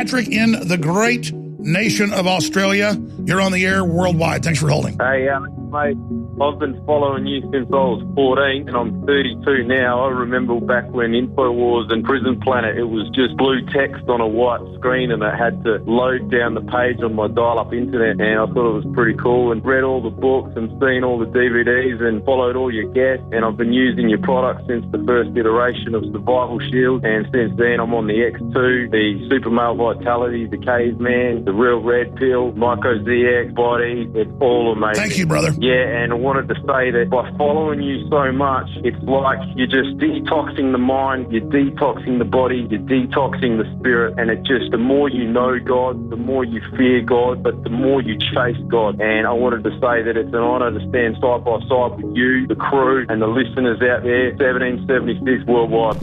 Patrick in the great nation of Australia. You're on the air worldwide. Thanks for holding. Hey, Alex, mate. I've been following you since I was 14 and I'm 32 now. I remember back when InfoWars and Prison Planet, it was just blue text on a white screen and I had to load down the page on my dial-up internet and I thought it was pretty cool and read all the books and seen all the DVDs and followed all your guests and I've been using your product since the first iteration of Survival Shield and since then I'm on the X2, the Super Male Vitality, the Caveman, the Real Red Pill, Myco ZX Body. It's all amazing. Thank you, brother. Yeah, and I wanted to say that by following you so much, it's like you're just detoxing the mind, you're detoxing the body, you're detoxing the spirit, and it just, the more you know God, the more you fear God, but the more you chase God. And I wanted to say that it's an honour to stand side by side with you, the crew, and the listeners out there, 1776 worldwide.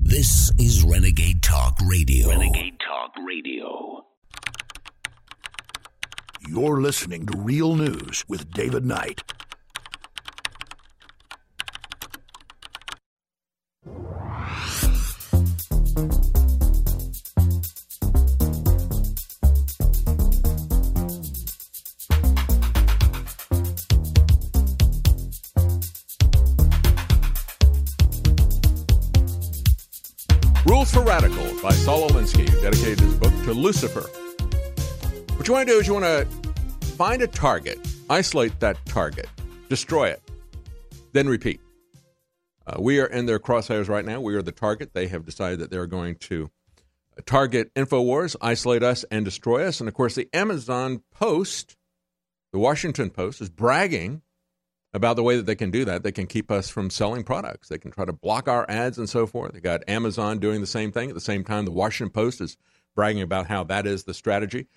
This is Renegade Talk Radio. Renegade Talk Radio. You're listening to Real News with David Knight. Rules for Radicals by Saul Alinsky, dedicated his book to Lucifer. What you want to do is you want to find a target, isolate that target, destroy it, then repeat. Uh, we are in their crosshairs right now. We are the target. They have decided that they're going to target InfoWars, isolate us, and destroy us. And of course, the Amazon Post, the Washington Post, is bragging about the way that they can do that. They can keep us from selling products. They can try to block our ads and so forth. They got Amazon doing the same thing. At the same time, the Washington Post is bragging about how that is the strategy.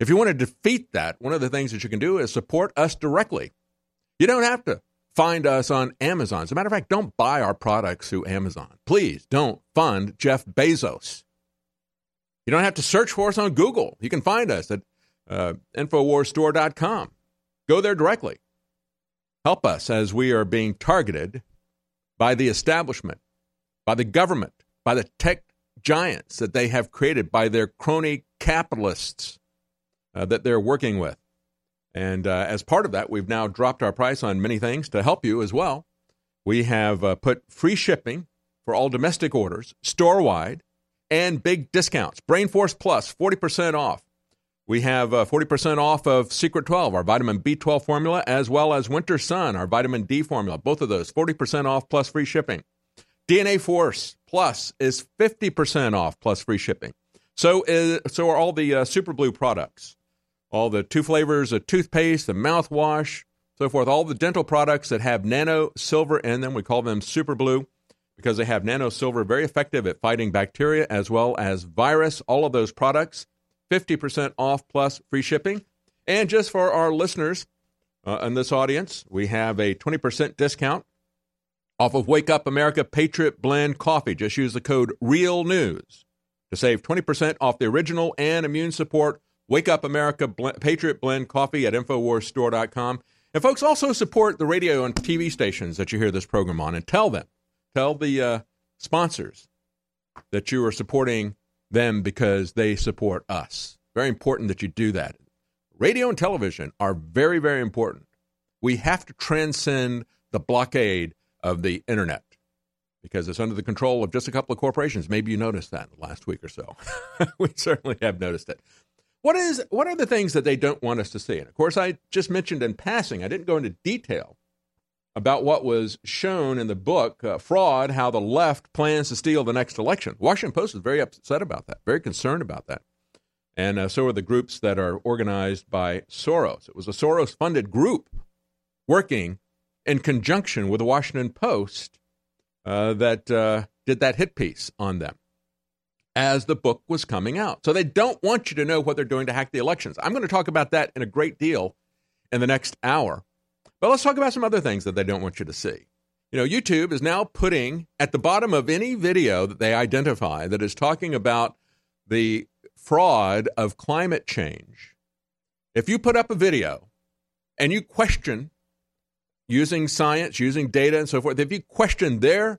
If you want to defeat that, one of the things that you can do is support us directly. You don't have to find us on Amazon. As a matter of fact, don't buy our products through Amazon. Please don't fund Jeff Bezos. You don't have to search for us on Google. You can find us at uh, InfoWarsStore.com. Go there directly. Help us as we are being targeted by the establishment, by the government, by the tech giants that they have created, by their crony capitalists uh, that they're working with. And uh, as part of that, we've now dropped our price on many things to help you as well. We have uh, put free shipping for all domestic orders, store wide, and big discounts. Brainforce Plus, 40% off. We have uh, 40% off of Secret 12, our vitamin B12 formula, as well as Winter Sun, our vitamin D formula. Both of those, 40% off plus free shipping. DNA Force Plus is 50% off plus free shipping. So, is, so are all the uh, Super Blue products all the two flavors of toothpaste, the mouthwash, so forth, all the dental products that have nano silver in them. We call them super blue because they have nano silver, very effective at fighting bacteria as well as virus. All of those products, 50% off plus free shipping. And just for our listeners uh, in this audience, we have a 20% discount off of Wake Up America Patriot Blend Coffee. Just use the code REAL NEWS to save 20% off the original and immune support Wake Up America Patriot Blend Coffee at InfoWarsStore.com. And folks, also support the radio and TV stations that you hear this program on and tell them, tell the uh, sponsors that you are supporting them because they support us. Very important that you do that. Radio and television are very, very important. We have to transcend the blockade of the internet because it's under the control of just a couple of corporations. Maybe you noticed that in the last week or so. we certainly have noticed it. What is what are the things that they don't want us to see? And of course, I just mentioned in passing. I didn't go into detail about what was shown in the book uh, "Fraud: How the Left Plans to Steal the Next Election." Washington Post is very upset about that, very concerned about that, and uh, so are the groups that are organized by Soros. It was a Soros-funded group working in conjunction with the Washington Post uh, that uh, did that hit piece on them as the book was coming out. So they don't want you to know what they're doing to hack the elections. I'm going to talk about that in a great deal in the next hour. But let's talk about some other things that they don't want you to see. You know, YouTube is now putting at the bottom of any video that they identify that is talking about the fraud of climate change. If you put up a video and you question using science, using data, and so forth, if you question their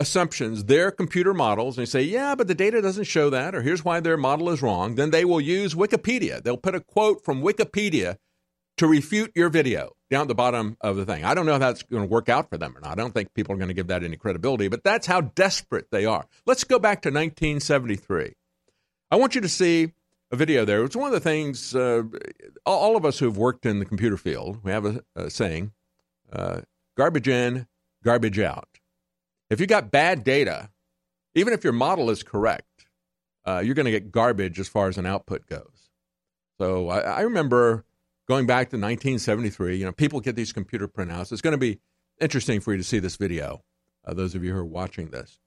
assumptions, their computer models, and say, yeah, but the data doesn't show that, or here's why their model is wrong, then they will use Wikipedia. They'll put a quote from Wikipedia to refute your video down at the bottom of the thing. I don't know if that's going to work out for them or not. I don't think people are going to give that any credibility, but that's how desperate they are. Let's go back to 1973. I want you to see a video there. It's one of the things, uh, all of us who've worked in the computer field, we have a, a saying uh, garbage in, garbage out. If you got bad data, even if your model is correct, uh, you're going to get garbage as far as an output goes. So I, I, remember going back to 1973. You know, people get these computer printouts. It's going to be interesting for you to see this video. Uh, those of you who are watching this,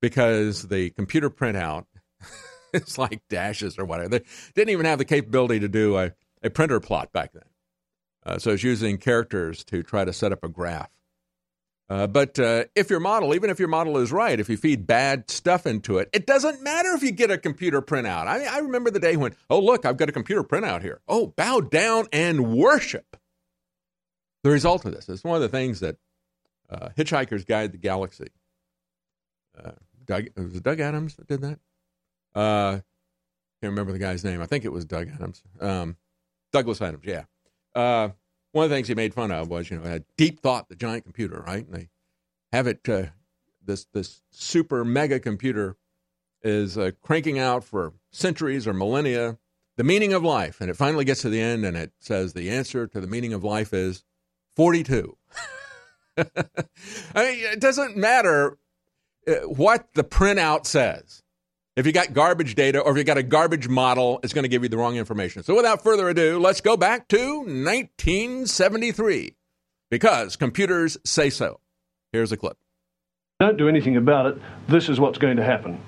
because the computer printout it's like dashes or whatever. They didn't even have the capability to do a, a printer plot back then. Uh, so it's using characters to try to set up a graph. Uh, but uh, if your model, even if your model is right, if you feed bad stuff into it, it doesn't matter if you get a computer printout. I, I remember the day when, oh, look, I've got a computer printout here. Oh, bow down and worship. The result of this is one of the things that uh, Hitchhiker's Guide to the Galaxy. Uh, Doug, was Doug Adams that did that? Uh, can't remember the guy's name. I think it was Doug Adams. Um, Douglas Adams, yeah. One of the things he made fun of was, you know, had deep thought, the giant computer, right? And they have it, uh, this this super mega computer is uh, cranking out for centuries or millennia the meaning of life, and it finally gets to the end, and it says the answer to the meaning of life is forty-two. I mean, it doesn't matter uh, what the printout says. If you got garbage data or if you got a garbage model, it's going to give you the wrong information. So without further ado, let's go back to 1973 because computers say so. Here's a clip. Don't do anything about it. This is what's going to happen.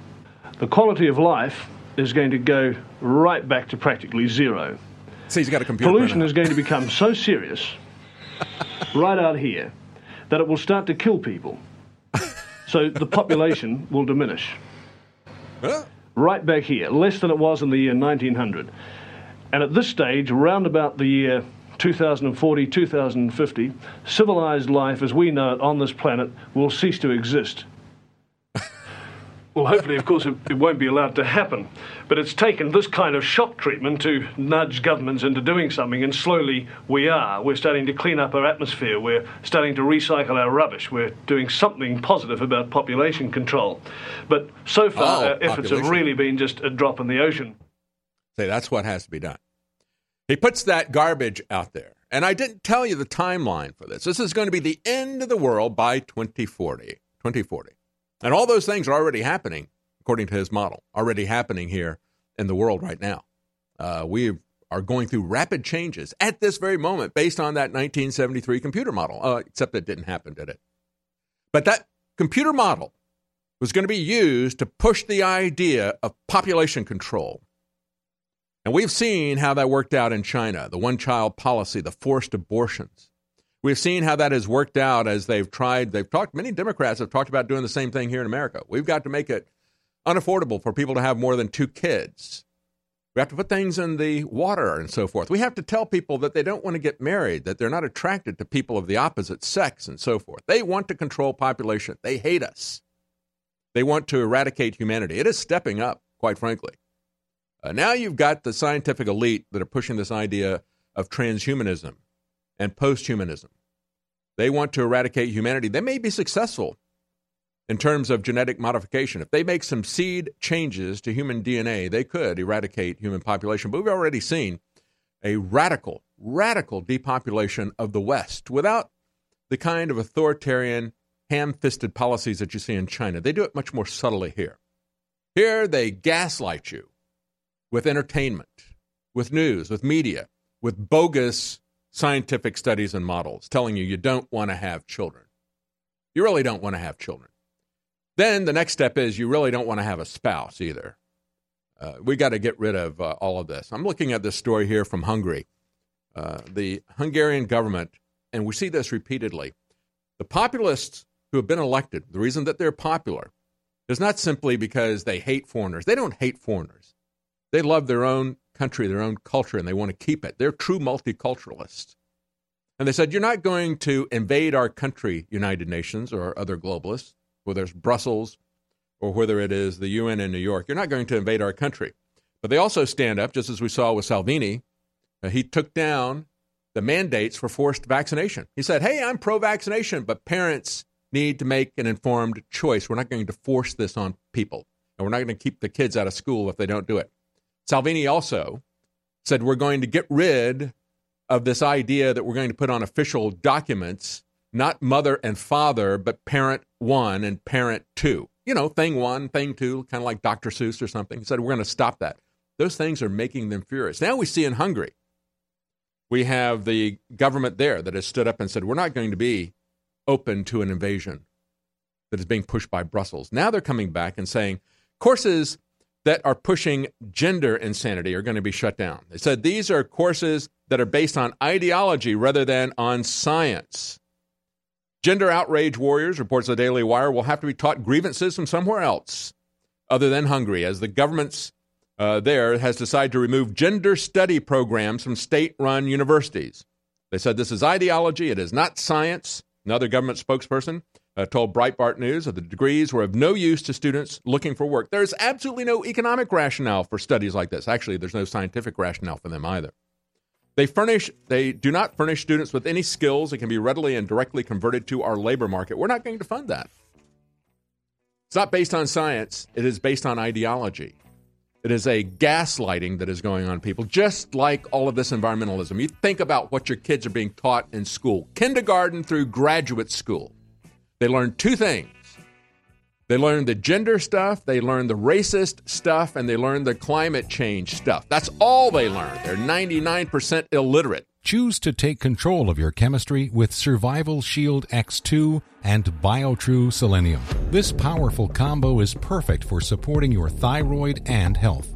The quality of life is going to go right back to practically zero. See, he's got a computer. Pollution is going to become so serious right out here that it will start to kill people. So the population will diminish. Huh? Right back here, less than it was in the year 1900. And at this stage, around about the year 2040, 2050, civilized life as we know it on this planet will cease to exist. Well, hopefully, of course, it, it, won't be allowed to happen. But it's taken this kind of shock treatment to nudge governments into doing something, and slowly we are. We're starting to clean up our atmosphere. We're starting to recycle our rubbish. We're doing something positive about population control. But so far, oh, our efforts population. have really been just a drop in the ocean. Say, that's what has to be done. He puts that garbage out there. And I didn't tell you the timeline for this. This is going to be the end of the world by 2040. 2040. And all those things are already happening, according to his model, already happening here in the world right now. Uh, we are going through rapid changes at this very moment based on that 1973 computer model, uh, except that didn't happen, did it? But that computer model was going to be used to push the idea of population control. And we've seen how that worked out in China the one child policy, the forced abortions. We've seen how that has worked out as they've tried. They've talked. Many Democrats have talked about doing the same thing here in America. We've got to make it unaffordable for people to have more than two kids. We have to put things in the water and so forth. We have to tell people that they don't want to get married, that they're not attracted to people of the opposite sex and so forth. They want to control population. They hate us. They want to eradicate humanity. It is stepping up, quite frankly. Uh, now you've got the scientific elite that are pushing this idea of transhumanism and posthumanism. They want to eradicate humanity. They may be successful in terms of genetic modification. If they make some seed changes to human DNA, they could eradicate human population. But we've already seen a radical, radical depopulation of the West without the kind of authoritarian, ham fisted policies that you see in China. They do it much more subtly here. Here, they gaslight you with entertainment, with news, with media, with bogus scientific studies and models telling you you don't want to have children. You really don't want to have children. Then the next step is you really don't want to have a spouse either. Uh, we got to get rid of uh, all of this. I'm looking at this story here from Hungary. Uh, the Hungarian government, and we see this repeatedly, the populists who have been elected, the reason that they're popular is not simply because they hate foreigners. They don't hate foreigners. They love their own country, their own culture, and they want to keep it. They're true multiculturalists. And they said, You're not going to invade our country, United Nations or other globalists whether it's Brussels or whether it is the UN in New York. You're not going to invade our country. But they also stand up, just as we saw with Salvini. Uh, he took down the mandates for forced vaccination. He said, Hey, I'm pro vaccination, but parents need to make an informed choice. We're not going to force this on people, and we're not going to keep the kids out of school if they don't do it. Salvini also said, We're going to get rid of this idea that we're going to put on official documents not mother and father, but parent one and parent two. You know, thing one, thing two, kind of like Dr. Seuss or something. He said, we're going to stop that. Those things are making them furious. Now we see in Hungary, we have the government there that has stood up and said, we're not going to be open to an invasion that is being pushed by Brussels. Now they're coming back and saying courses that are pushing gender insanity are going to be shut down. They said these are courses that are based on ideology rather than on science. Gender outrage warriors, reports the Daily Wire, will have to be taught grievances from somewhere else other than Hungary, as the government's uh, there has decided to remove gender study programs from state run universities. They said this is ideology, it is not science. Another government spokesperson uh, told Breitbart News that the degrees were of no use to students looking for work. There's absolutely no economic rationale for studies like this. Actually, there's no scientific rationale for them either. They furnish they do not furnish students with any skills that can be readily and directly converted to our labor market. We're not going to fund that. It's not based on science, it is based on ideology. It is a gaslighting that is going on people, just like all of this environmentalism. You think about what your kids are being taught in school, kindergarten through graduate school. They learn two things they learn the gender stuff, they learn the racist stuff, and they learn the climate change stuff. That's all they learn. They're 99% illiterate. Choose to take control of your chemistry with Survival Shield X2 and BioTrue Selenium. This powerful combo is perfect for supporting your thyroid and health.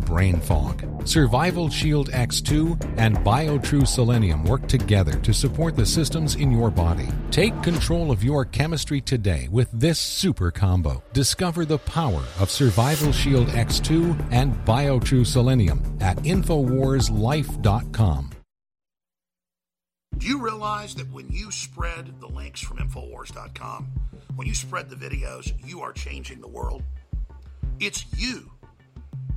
brain fog. Survival Shield X2 and BioTrue Selenium work together to support the systems in your body. Take control of your chemistry today with this super combo. Discover the power of Survival Shield X2 and BioTrue Selenium at InfoWarsLife.com. Do you realize that when you spread the links from Infowars.com, when you spread the videos, you are changing the world? It's you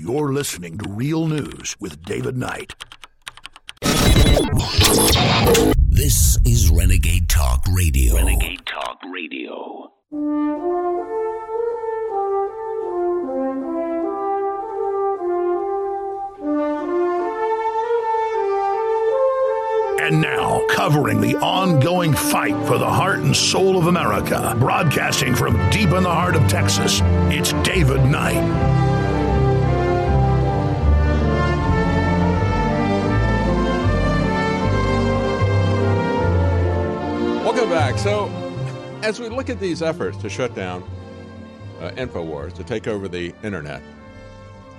You're listening to Real News with David Knight. This is Renegade Talk Radio. Renegade Talk Radio. And now, covering the ongoing fight for the heart and soul of America, broadcasting from deep in the heart of Texas, it's David Knight. So, as we look at these efforts to shut down uh, InfoWars, to take over the internet,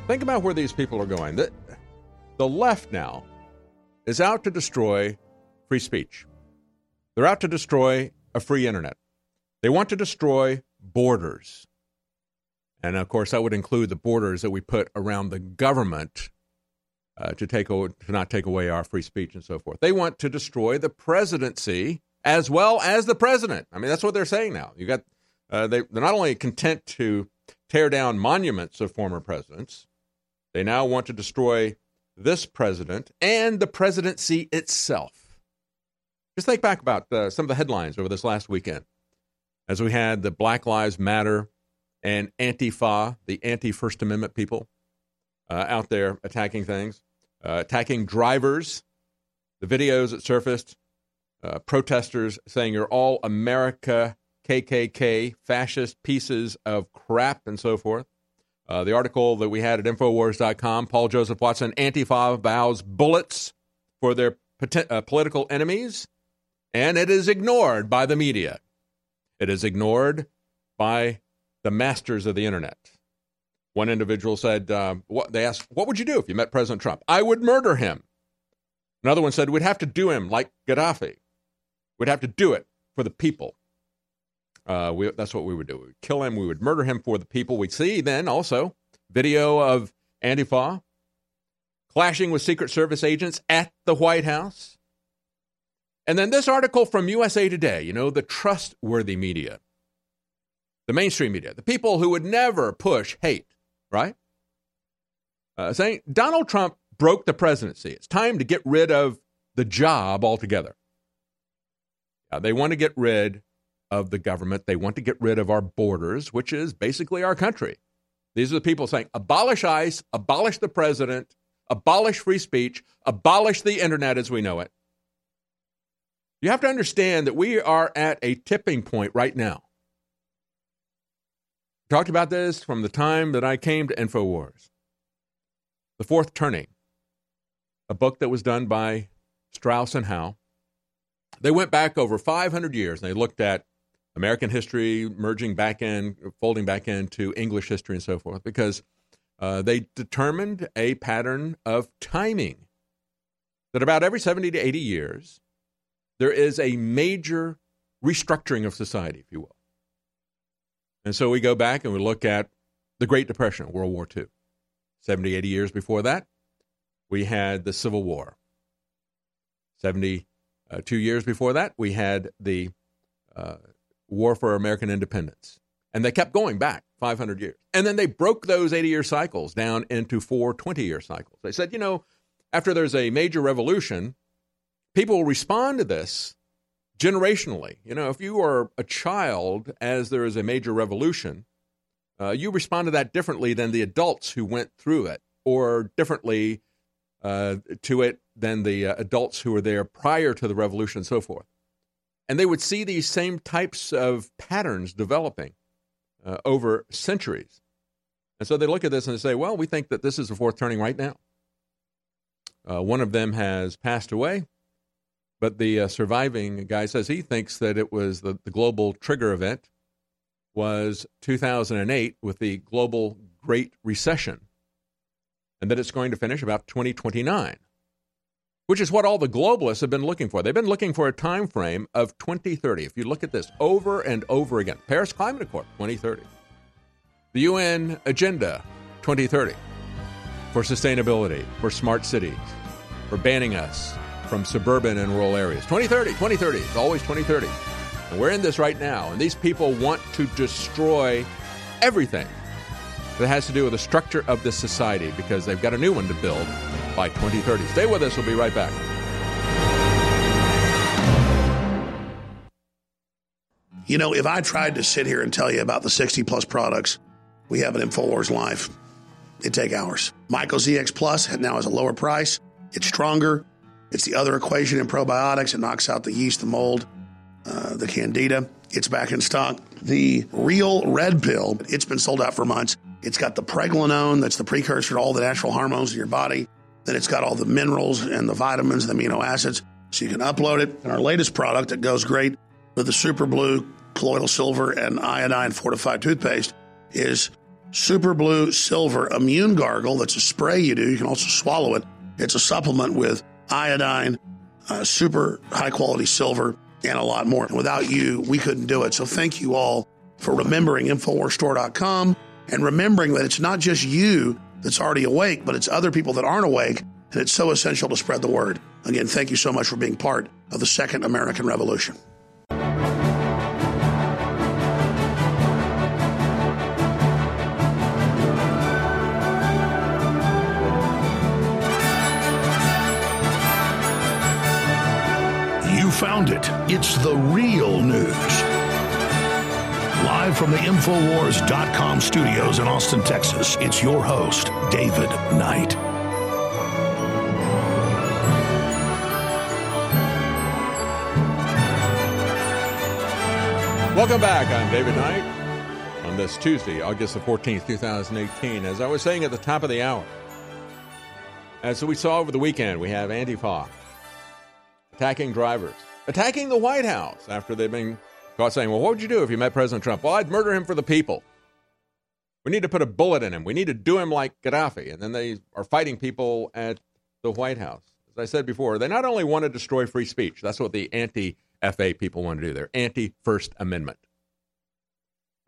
think about where these people are going. The, the left now is out to destroy free speech, they're out to destroy a free internet. They want to destroy borders. And of course, that would include the borders that we put around the government uh, to take to not take away our free speech and so forth. They want to destroy the presidency as well as the president. I mean, that's what they're saying now. You got uh, they they're not only content to tear down monuments of former presidents, they now want to destroy this president and the presidency itself. Just think back about uh, some of the headlines over this last weekend, as we had the Black Lives Matter and Antifa, the anti First Amendment people, uh, out there attacking things, uh, attacking drivers. The videos that surfaced uh, protesters saying you're all America, KKK, fascist pieces of crap, and so forth. Uh, the article that we had at Infowars.com Paul Joseph Watson, Antifa vows bullets for their uh, political enemies, and it is ignored by the media. It is ignored by the masters of the internet. One individual said, uh, what, they asked, What would you do if you met President Trump? I would murder him. Another one said, We'd have to do him like Gaddafi. We'd have to do it for the people. Uh, we, that's what we would do. We would kill him. We would murder him for the people. We'd see then also video of Antifa clashing with Secret Service agents at the White House. And then this article from USA Today, you know, the trustworthy media, the mainstream media, the people who would never push hate, right? Uh, saying Donald Trump broke the presidency. It's time to get rid of the job altogether. Uh, they want to get rid of the government. They want to get rid of our borders, which is basically our country. These are the people saying abolish ICE, abolish the president, abolish free speech, abolish the internet as we know it. You have to understand that we are at a tipping point right now. Talked about this from the time that I came to InfoWars. The Fourth Turning, a book that was done by Strauss and Howe. They went back over 500 years and they looked at American history merging back in, folding back into English history and so forth, because uh, they determined a pattern of timing that about every 70 to 80 years, there is a major restructuring of society, if you will. And so we go back and we look at the Great Depression, World War II. 70, 80 years before that, we had the Civil War. 70, uh, two years before that, we had the uh, War for American Independence. And they kept going back 500 years. And then they broke those 80 year cycles down into four 20 year cycles. They said, you know, after there's a major revolution, people will respond to this generationally. You know, if you are a child as there is a major revolution, uh, you respond to that differently than the adults who went through it, or differently uh, to it than the uh, adults who were there prior to the revolution and so forth. And they would see these same types of patterns developing uh, over centuries. And so they look at this and they say, well, we think that this is the fourth turning right now. Uh, one of them has passed away, but the uh, surviving guy says he thinks that it was the, the global trigger event was 2008 with the global Great Recession, and that it's going to finish about 2029, which is what all the globalists have been looking for. They've been looking for a time frame of 2030. If you look at this over and over again, Paris Climate Accord 2030, the UN Agenda 2030 for sustainability, for smart cities, for banning us from suburban and rural areas. 2030, 2030, it's always 2030. And we're in this right now. And these people want to destroy everything that has to do with the structure of this society because they've got a new one to build by 2030. Stay with us. We'll be right back. You know, if I tried to sit here and tell you about the 60 plus products we have at InfoWars Life, it'd take hours. Myco ZX Plus now has a lower price. It's stronger. It's the other equation in probiotics. It knocks out the yeast, the mold, uh, the candida. It's back in stock. The real red pill, it's been sold out for months. It's got the pregnenolone, that's the precursor to all the natural hormones in your body. Then it's got all the minerals and the vitamins, the amino acids. So you can upload it. And our latest product that goes great with the Super Blue, colloidal silver, and iodine fortified toothpaste is Super Blue Silver Immune Gargle. That's a spray you do. You can also swallow it. It's a supplement with iodine, uh, super high quality silver, and a lot more. And without you, we couldn't do it. So thank you all for remembering InfoWarsStore.com and remembering that it's not just you that's already awake, but it's other people that aren't awake. And it's so essential to spread the word. Again, thank you so much for being part of the Second American Revolution. You found it. It's the real news. Live from the Infowars.com studios in Austin, Texas, it's your host, David Knight. Welcome back. I'm David Knight on this Tuesday, August the 14th, 2018. As I was saying at the top of the hour, as we saw over the weekend, we have Antifa attacking drivers, attacking the White House after they've been caught saying, Well, what would you do if you met President Trump? Well, I'd murder him for the people. We need to put a bullet in him. We need to do him like Gaddafi. And then they are fighting people at the White House. As I said before, they not only want to destroy free speech, that's what the anti FA people want to do. They're anti First Amendment.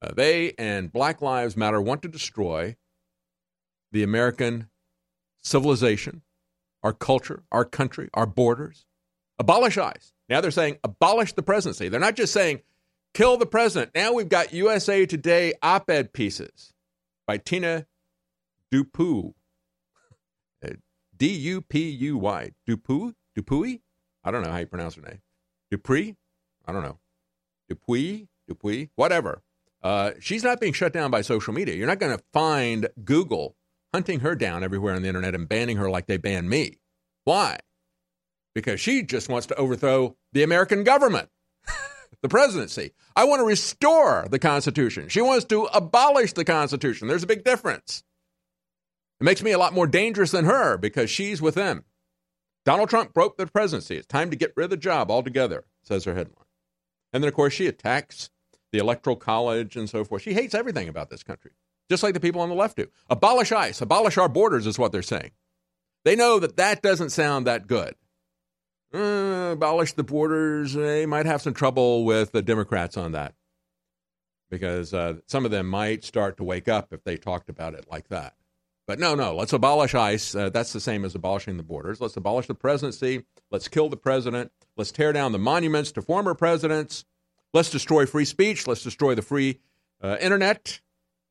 Uh, they and Black Lives Matter want to destroy the American civilization, our culture, our country, our borders. Abolish ICE. Now they're saying abolish the presidency. They're not just saying kill the president. Now we've got USA Today op ed pieces by Tina Dupuy. D U P U Y. Dupuy? Dupuy? I don't know how you pronounce her name. Dupree? I don't know. Dupuy? Dupuy? Whatever. Uh, she's not being shut down by social media. You're not going to find Google hunting her down everywhere on the internet and banning her like they banned me. Why? Because she just wants to overthrow the American government, the presidency. I want to restore the Constitution. She wants to abolish the Constitution. There's a big difference. It makes me a lot more dangerous than her because she's with them. Donald Trump broke the presidency. It's time to get rid of the job altogether, says her headline. And then, of course, she attacks the Electoral College and so forth. She hates everything about this country, just like the people on the left do. Abolish ICE, abolish our borders is what they're saying. They know that that doesn't sound that good. Uh, abolish the borders. They might have some trouble with the Democrats on that because uh, some of them might start to wake up if they talked about it like that. But no, no, let's abolish ICE. Uh, that's the same as abolishing the borders. Let's abolish the presidency. Let's kill the president. Let's tear down the monuments to former presidents. Let's destroy free speech. Let's destroy the free uh, internet.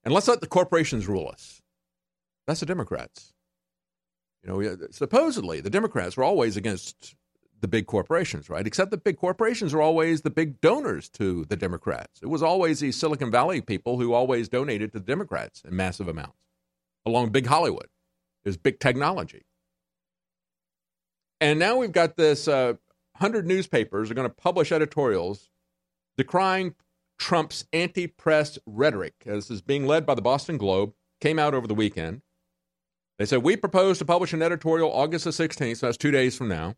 And let's let the corporations rule us. That's the Democrats. You know, supposedly the Democrats were always against the big corporations, right? Except the big corporations are always the big donors to the Democrats. It was always the Silicon Valley people who always donated to the Democrats in massive amounts, along big Hollywood. There's big technology. And now we've got this uh, 100 newspapers are going to publish editorials decrying Trump's anti press rhetoric. This is being led by the Boston Globe, came out over the weekend. They said, We propose to publish an editorial August the 16th, so that's two days from now,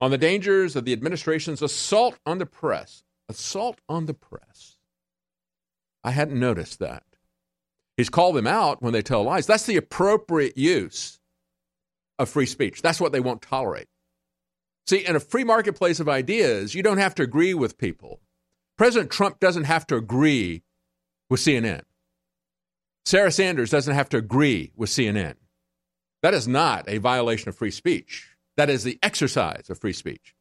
on the dangers of the administration's assault on the press. Assault on the press. I hadn't noticed that. He's called them out when they tell lies. That's the appropriate use of free speech. That's what they won't tolerate. See, in a free marketplace of ideas, you don't have to agree with people. President Trump doesn't have to agree with CNN. Sarah Sanders doesn't have to agree with CNN. That is not a violation of free speech. That is the exercise of free speech.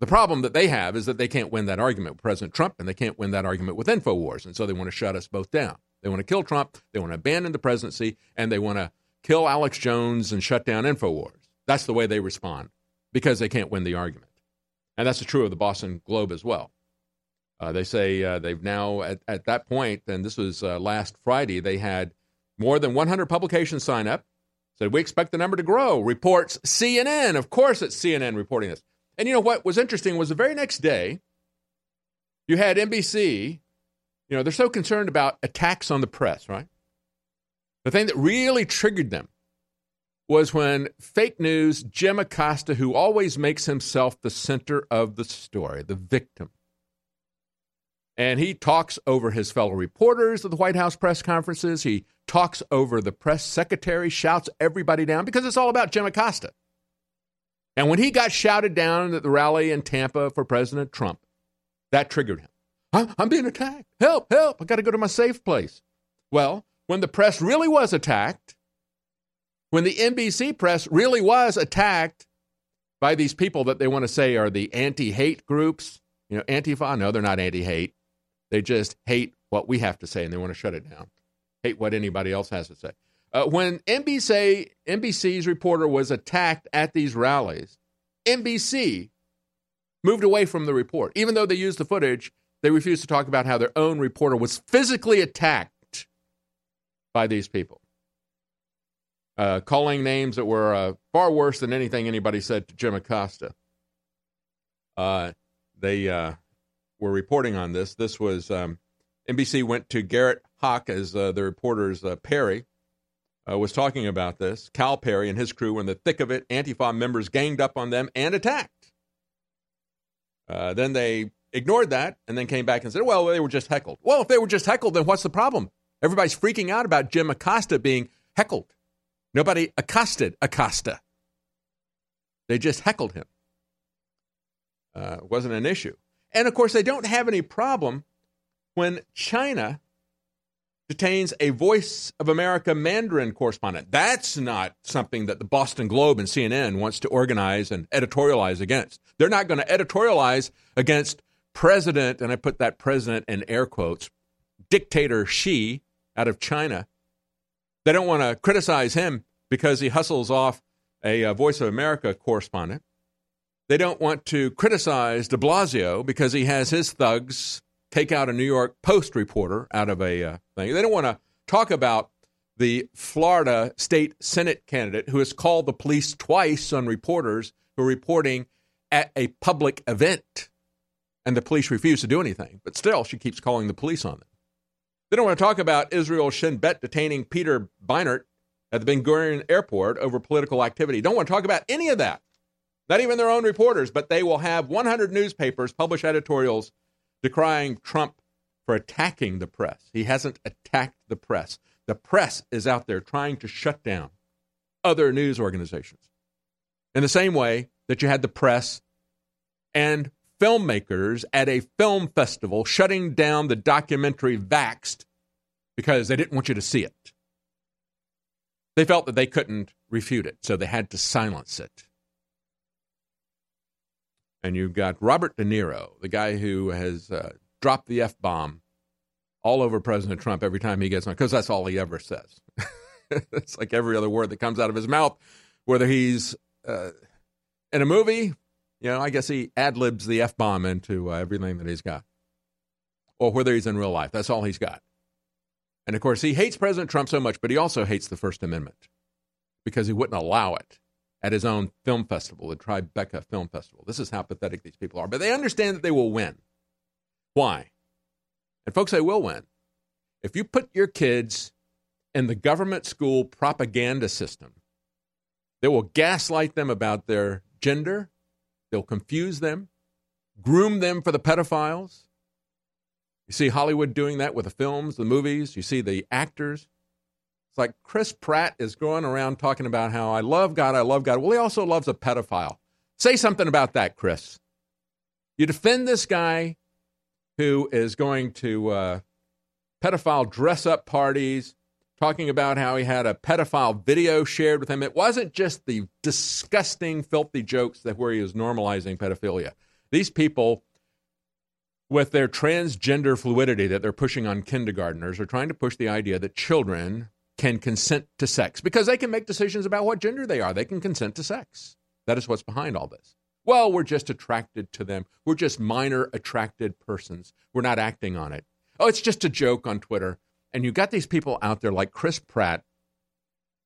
The problem that they have is that they can't win that argument with President Trump and they can't win that argument with InfoWars. And so they want to shut us both down. They want to kill Trump, they want to abandon the presidency, and they want to kill Alex Jones and shut down InfoWars. That's the way they respond because they can't win the argument. And that's true of the Boston Globe as well. Uh, they say uh, they've now, at, at that point, and this was uh, last Friday, they had more than 100 publications sign up. Said, we expect the number to grow. Reports CNN. Of course, it's CNN reporting this. And you know what was interesting was the very next day, you had NBC. You know, they're so concerned about attacks on the press, right? The thing that really triggered them was when fake news, Jim Acosta, who always makes himself the center of the story, the victim, and he talks over his fellow reporters at the White House press conferences. He talks over the press secretary, shouts everybody down because it's all about Jim Acosta. And when he got shouted down at the rally in Tampa for President Trump, that triggered him. I'm, being attacked. Help, help. I got to go to my safe place. Well, when the press really was attacked, when the NBC press really was attacked by these people that they want to say are the anti hate groups, you know, Antifa, no, they're not anti hate. They just hate what we have to say and they want to shut it down, hate what anybody else has to say. Uh, when NBC, NBC's reporter was attacked at these rallies, NBC moved away from the report. Even though they used the footage, they refused to talk about how their own reporter was physically attacked by these people, uh, calling names that were uh, far worse than anything anybody said to Jim Acosta. Uh, they uh, were reporting on this. This was um, NBC went to Garrett As uh, the reporter's uh, Perry uh, was talking about this. Cal Perry and his crew were in the thick of it. Antifa members ganged up on them and attacked. Uh, then they ignored that and then came back and said, well, they were just heckled. Well, if they were just heckled, then what's the problem? Everybody's freaking out about Jim Acosta being heckled. Nobody accosted Acosta. They just heckled him. Uh, it wasn't an issue. And of course, they don't have any problem when China detains a Voice of America Mandarin correspondent. That's not something that the Boston Globe and CNN wants to organize and editorialize against. They're not going to editorialize against President, and I put that president in air quotes, dictator Xi out of China. They don't want to criticize him because he hustles off a, a Voice of America correspondent. They don't want to criticize de Blasio because he has his thugs take out a New York Post reporter out of a uh, thing. They don't want to talk about the Florida state Senate candidate who has called the police twice on reporters who are reporting at a public event. And the police refuse to do anything. But still, she keeps calling the police on them. They don't want to talk about Israel Shin Bet detaining Peter Beinart at the Ben Gurion airport over political activity. Don't want to talk about any of that not even their own reporters, but they will have 100 newspapers publish editorials decrying Trump for attacking the press. He hasn't attacked the press. The press is out there trying to shut down other news organizations. In the same way that you had the press and filmmakers at a film festival shutting down the documentary Vaxxed because they didn't want you to see it. They felt that they couldn't refute it, so they had to silence it and you've got Robert De Niro, the guy who has uh, dropped the F bomb all over President Trump every time he gets on, because that's all he ever says. it's like every other word that comes out of his mouth, whether he's uh, in a movie, you know, I guess he ad libs the F bomb into uh, everything that he's got, or whether he's in real life. That's all he's got. And of course, he hates President Trump so much, but he also hates the First Amendment because he wouldn't allow it at his own film festival, the Tribeca Film Festival. This is how pathetic these people are. But they understand that they will win. Why? And folks, they will win. If you put your kids in the government school propaganda system, they will gaslight them about their gender, they'll confuse them, groom them for the pedophiles, You see Hollywood doing that with the films, the movies. You see the actors. It's like Chris Pratt is going around talking about how I love God, I love God. Well, he also loves a pedophile. Say something about that, Chris. You defend this guy who is going to uh, pedophile dress up parties, talking about how he had a pedophile video shared with him. It wasn't just the disgusting, filthy jokes that where he was normalizing pedophilia. These people, with their transgender fluidity that they're pushing on kindergartners, are trying to push the idea that children can consent to sex because they can make decisions about what gender they are. They can consent to sex. That is what's behind all this. Well, we're just attracted to them. We're just minor attracted persons. We're not acting on it. Oh, it's just a joke on Twitter. And you got these people out there like Chris Pratt,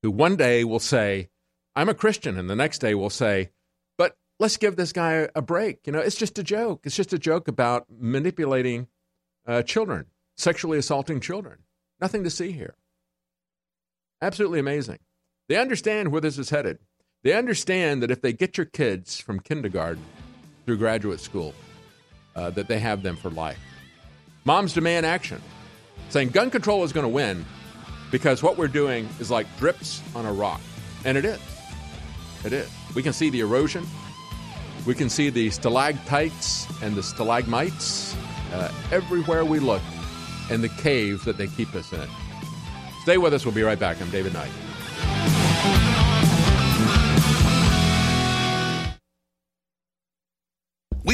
who one day will say, I'm a Christian, and the next day will say, but let's give this guy a break. You know, it's just a joke. It's just a joke about manipulating uh, children, sexually assaulting children. Nothing to see here. Absolutely amazing. They understand where this is headed. They understand that if they get your kids from kindergarten through graduate school, uh, that they have them for life. Moms demand action, saying gun control is going to win because what we're doing is like drips on a rock. And it is. It is. We can see the erosion. We can see the stalactites and the stalagmites uh, everywhere we look in the cave that they keep us in. Stay with us. We'll be right back. I'm David Knight.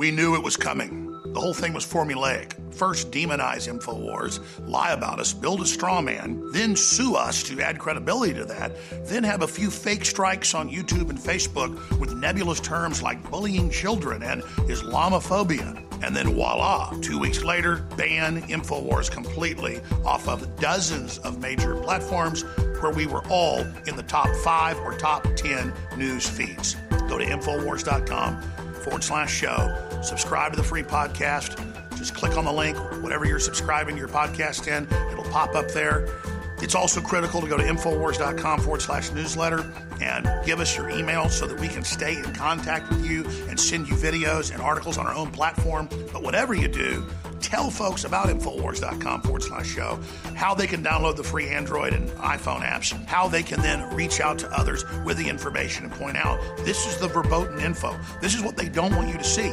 We knew it was coming. The whole thing was formulaic. First, demonize InfoWars, lie about us, build a straw man, then sue us to add credibility to that, then have a few fake strikes on YouTube and Facebook with nebulous terms like bullying children and Islamophobia. And then voila, two weeks later, ban InfoWars completely off of dozens of major platforms where we were all in the top five or top 10 news feeds. Go to InfoWars.com forward slash show. Subscribe to the free podcast. Just click on the link, whatever you're subscribing to your podcast in, it'll pop up there. It's also critical to go to Infowars.com forward slash newsletter and give us your email so that we can stay in contact with you and send you videos and articles on our own platform. But whatever you do, tell folks about Infowars.com forward slash show, how they can download the free Android and iPhone apps, how they can then reach out to others with the information and point out this is the verboten info. This is what they don't want you to see.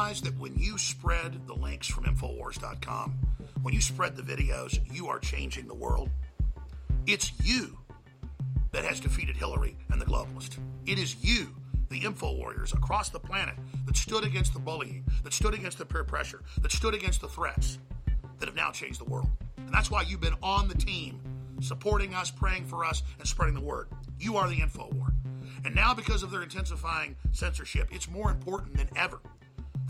realize that when you spread the links from Infowars.com, when you spread the videos, you are changing the world? It's you that has defeated Hillary and the globalists. It is you the info warriors across the planet that stood against the bullying, that stood against the peer pressure, that stood against the threats that have now changed the world. And that's why you've been on the team, supporting us, praying for us, and spreading the word. You are the info war. And now, because of their intensifying censorship, it's more important than ever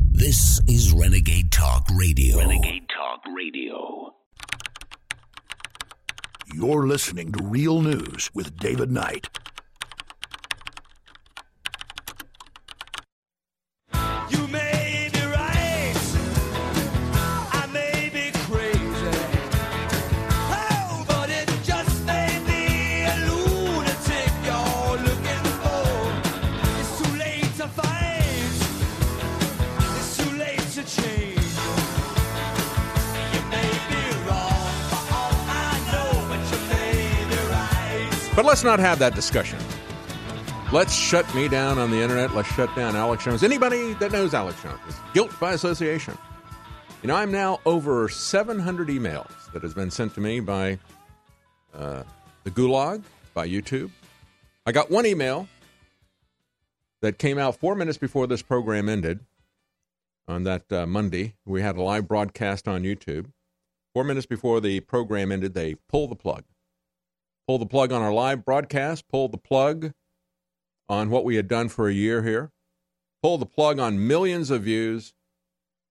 This is Renegade Talk Radio. Renegade Talk Radio. You're listening to Real News with David Knight. But let's not have that discussion. Let's shut me down on the internet. Let's shut down Alex Jones. Anybody that knows Alex Jones, is guilt by association. You know, I'm now over 700 emails that has been sent to me by uh, the Gulag, by YouTube. I got one email that came out four minutes before this program ended on that uh, Monday. We had a live broadcast on YouTube. Four minutes before the program ended, they pulled the plug. Pull the plug on our live broadcast, pull the plug on what we had done for a year here, pull the plug on millions of views,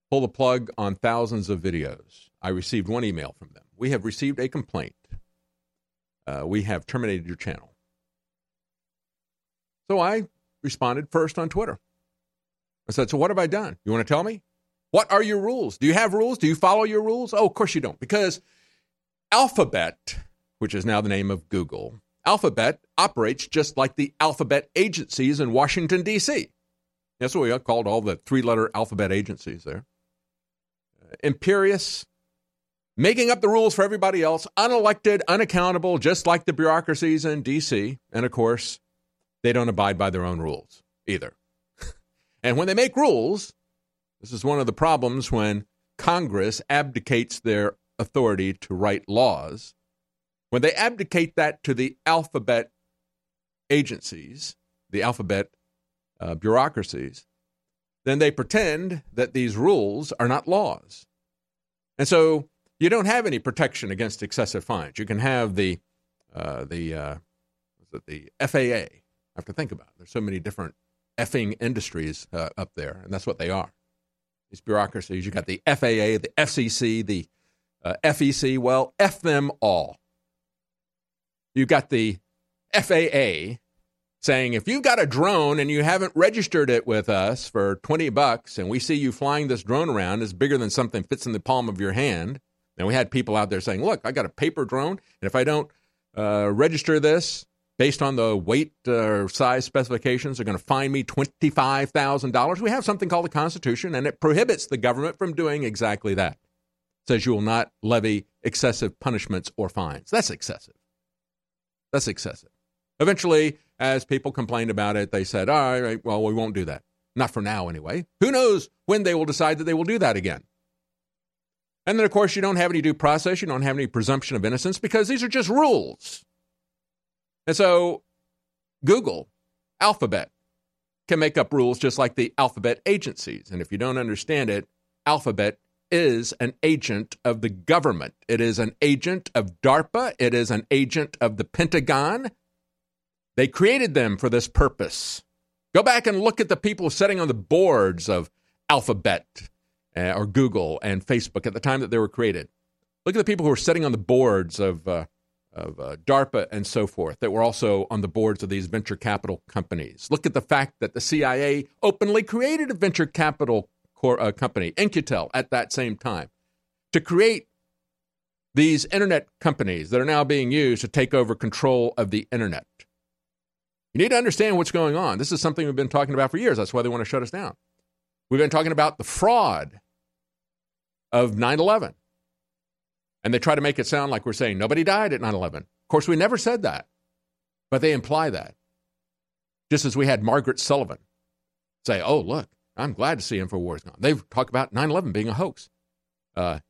pull the plug on thousands of videos. I received one email from them. We have received a complaint. Uh, we have terminated your channel. So I responded first on Twitter. I said, So what have I done? You want to tell me? What are your rules? Do you have rules? Do you follow your rules? Oh, of course you don't. Because Alphabet, which is now the name of Google, Alphabet operates just like the alphabet agencies in Washington, D.C. That's what we called all the three letter alphabet agencies there. Imperious, making up the rules for everybody else, unelected, unaccountable, just like the bureaucracies in D.C. And of course, they don't abide by their own rules either. and when they make rules, this is one of the problems when Congress abdicates their authority to write laws. When they abdicate that to the alphabet agencies, the alphabet uh, bureaucracies, then they pretend that these rules are not laws. And so you don't have any protection against excessive fines. You can have the uh, the uh, the FAA. I have to think about it. There's so many different effing industries uh, up there, and that's what they are. These bureaucracies. You got the FAA, the FCC, the uh, FEC. Well, F them all. You've got the FAA saying if you've got a drone and you haven't registered it with us for 20 bucks and we see you flying this drone around is bigger than something fits in the palm of your hand. And we had people out there saying look i got a paper drone and if i don't uh, register this based on the weight or uh, size specifications they're going to fine me $25000 we have something called the constitution and it prohibits the government from doing exactly that. It says you will not levy excessive punishments or fines. That's excessive that's excessive Eventually, as people complained about it, they said, all right, well, we won't do that. Not for now, anyway. Who knows when they will decide that they will do that again? And then, of course, you don't have any due process. You don't have any presumption of innocence because these are just rules. And so, Google, Alphabet, can make up rules just like the alphabet agencies. And if you don't understand it, Alphabet is an agent of the government. It is an agent of DARPA. It is an agent of the Pentagon. They created them for this purpose. Go back and look at the people sitting on the boards of Alphabet uh, or Google and Facebook at the time that they were created. Look at the people who were sitting on the boards of, uh, of uh, DARPA and so forth that were also on the boards of these venture capital companies. Look at the fact that the CIA openly created a venture capital core, uh, company, In-Q-Tel, at that same time to create these internet companies that are now being used to take over control of the internet. You need to understand what's going on. This is something we've been talking about for years. That's why they want to shut us down. We've been talking about the fraud of 9 11. And they try to make it sound like we're saying nobody died at 9 11. Of course, we never said that, but they imply that. Just as we had Margaret Sullivan say, oh, look, I'm glad to see InfoWars gone. They've talked about 9 11 being a hoax. Uh,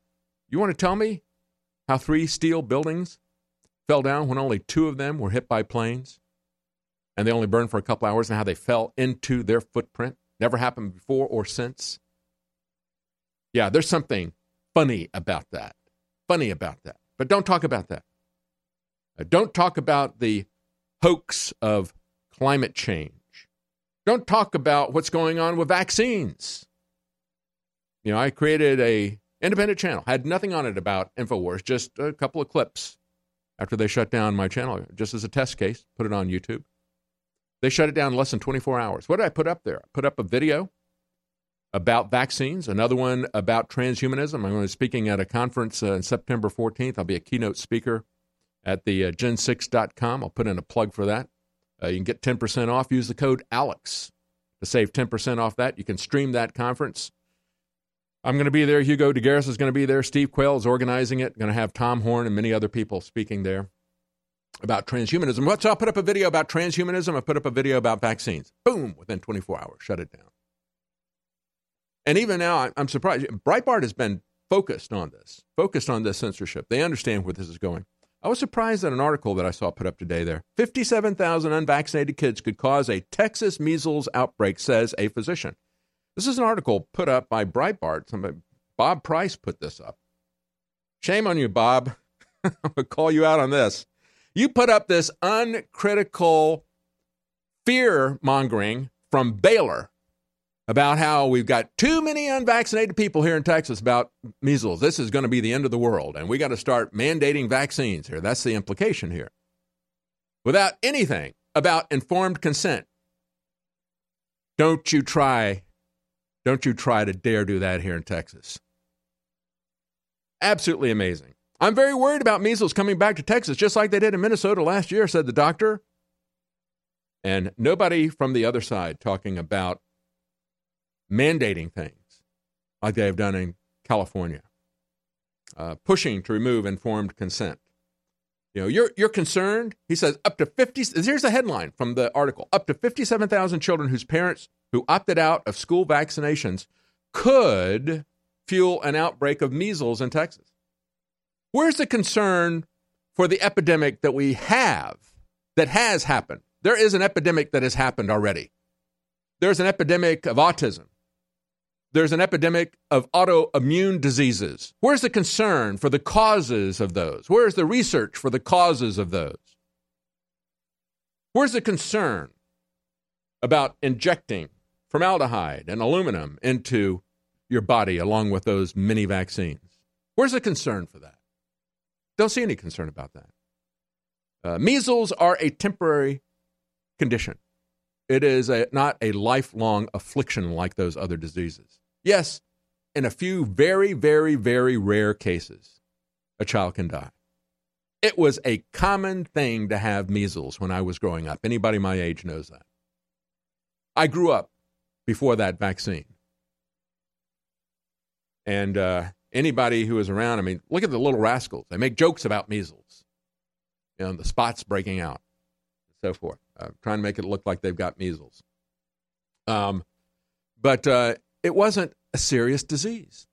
you want to tell me how three steel buildings fell down when only two of them were hit by planes and they only burned for a couple hours and how they fell into their footprint? Never happened before or since. Yeah, there's something funny about that. Funny about that. But don't talk about that. Uh, don't talk about the hoax of climate change. Don't talk about what's going on with vaccines. You know, I created a independent channel, had nothing on it about InfoWars, just a couple of clips after they shut down my channel, just as a test case, put it on YouTube. They shut it down in less than 24 hours. What did I put up there? I put up a video about vaccines, another one about transhumanism. I'm going to be speaking at a conference uh, on September 14th. I'll be a keynote speaker at the uh, gen6.com. I'll put in a plug for that. Uh, you can get 10% off. Use the code ALEX to save 10% off that. You can stream that conference. I'm going to be there. Hugo de Garis is going to be there. Steve Quayle is organizing it. Going to have Tom Horn and many other people speaking there about transhumanism. What? So I'll put up a video about transhumanism. I put up a video about vaccines. Boom! Within 24 hours, shut it down. And even now, I'm surprised. Breitbart has been focused on this, focused on this censorship. They understand where this is going. I was surprised at an article that I saw put up today there. 57,000 unvaccinated kids could cause a Texas measles outbreak, says a physician. This is an article put up by Breitbart. Somebody, Bob Price put this up. Shame on you, Bob. I'm going to call you out on this. You put up this uncritical fear mongering from Baylor about how we've got too many unvaccinated people here in Texas about measles. This is going to be the end of the world, and we got to start mandating vaccines here. That's the implication here. Without anything about informed consent. Don't you try, don't you try to dare do that here in Texas. Absolutely amazing. I'm very worried about measles coming back to Texas, just like they did in Minnesota last year, said the doctor. And nobody from the other side talking about mandating things like they have done in California, uh, pushing to remove informed consent. You know, you're you're concerned. He says up to fifty. Here's a headline from the article: up to fifty-seven thousand children whose parents who opted out of school vaccinations could fuel an outbreak of measles in Texas. Where's the concern for the epidemic that we have that has happened? There is an epidemic that has happened already. There's an epidemic of autism there's an epidemic of autoimmune diseases. Where's the concern for the causes of those? Where's the research for the causes of those? Where's the concern about injecting formaldehyde and aluminum into your body along with those mini vaccines? Where's the concern for that? Don't see any concern about that. Uh, measles are a temporary condition. It is a, not a lifelong affliction like those other diseases. Yes, in a few very, very, very rare cases, a child can die. It was a common thing to have measles when I was growing up. Anybody my age knows that. I grew up before that vaccine. And uh, anybody who is around, I mean, look at the little rascals. They make jokes about measles, you know, the spots breaking out, and so forth uh, trying to make it look like they've got measles. Um, but uh, it wasn't a serious disease.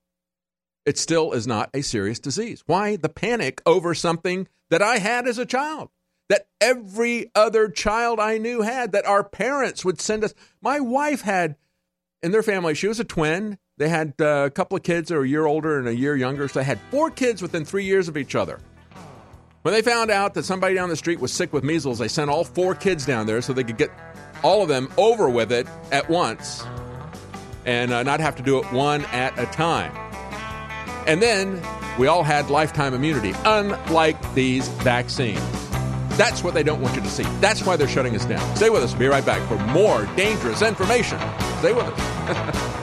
It still is not a serious disease. Why the panic over something that I had as a child? That every other child I knew had, that our parents would send us. My wife had in their family, she was a twin. They had uh, a couple of kids that were a year older and a year younger. So they had four kids within three years of each other. When they found out that somebody down the street was sick with measles, they sent all four kids down there so they could get all of them over with it at once and uh, not have to do it one at a time. And then we all had lifetime immunity, unlike these vaccines. That's what they don't want you to see. That's why they're shutting us down. Stay with us. Be right back for more dangerous information. Stay with us.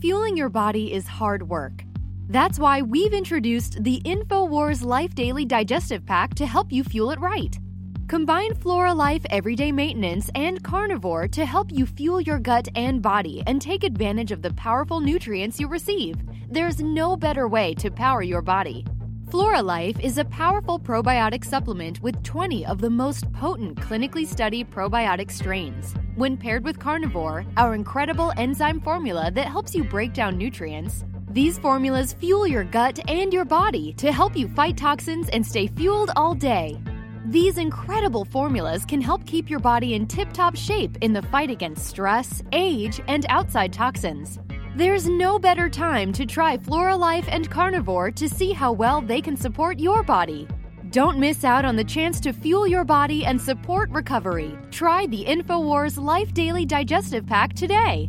Fueling your body is hard work. That's why we've introduced the InfoWars Life Daily Digestive Pack to help you fuel it right. Combine Flora Life Everyday Maintenance and Carnivore to help you fuel your gut and body and take advantage of the powerful nutrients you receive. There's no better way to power your body. Flora Life is a powerful probiotic supplement with 20 of the most potent clinically studied probiotic strains. When paired with Carnivore, our incredible enzyme formula that helps you break down nutrients, these formulas fuel your gut and your body to help you fight toxins and stay fueled all day. These incredible formulas can help keep your body in tip top shape in the fight against stress, age, and outside toxins. There's no better time to try Floralife and Carnivore to see how well they can support your body. Don't miss out on the chance to fuel your body and support recovery. Try the InfoWars Life Daily Digestive Pack today.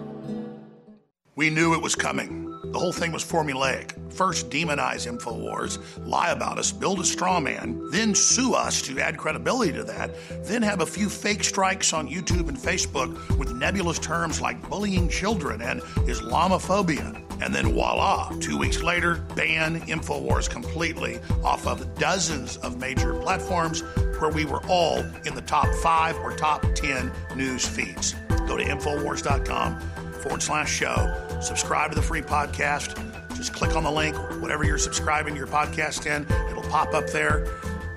We knew it was coming. The whole thing was formulaic. First, demonize InfoWars, lie about us, build a straw man, then sue us to add credibility to that, then have a few fake strikes on YouTube and Facebook with nebulous terms like bullying children and Islamophobia. And then voila, two weeks later, ban InfoWars completely off of dozens of major platforms where we were all in the top five or top 10 news feeds. Go to InfoWars.com forward slash show. Subscribe to the free podcast. Just click on the link, whatever you're subscribing your podcast in, it'll pop up there.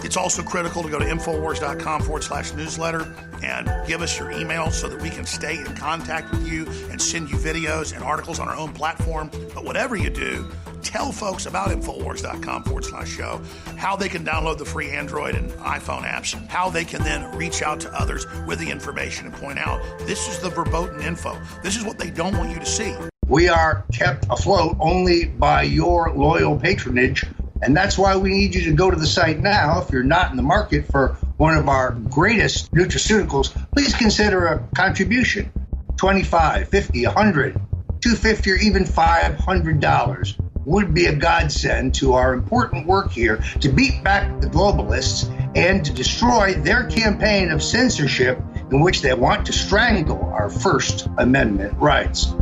It's also critical to go to Infowars.com forward slash newsletter and give us your email so that we can stay in contact with you and send you videos and articles on our own platform. But whatever you do, tell folks about Infowars.com forward slash show, how they can download the free Android and iPhone apps, how they can then reach out to others with the information and point out this is the verboten info. This is what they don't want you to see. We are kept afloat only by your loyal patronage. And that's why we need you to go to the site now. If you're not in the market for one of our greatest nutraceuticals, please consider a contribution 25 50 100 250 or even $500 would be a godsend to our important work here to beat back the globalists and to destroy their campaign of censorship in which they want to strangle our First Amendment rights.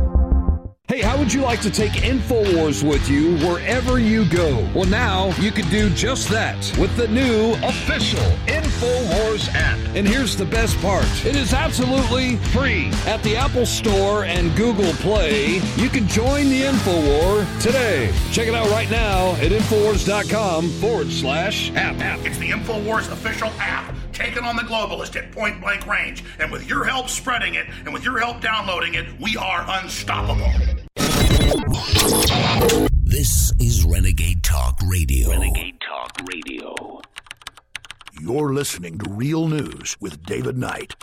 Hey, how would you like to take InfoWars with you wherever you go? Well, now you can do just that with the new official InfoWars app. And here's the best part it is absolutely free. At the Apple Store and Google Play, you can join the InfoWar today. Check it out right now at InfoWars.com forward slash app. It's the InfoWars official app taken on the globalist at point blank range. And with your help spreading it and with your help downloading it, we are unstoppable. This is Renegade Talk Radio. Renegade Talk Radio. You're listening to Real News with David Knight.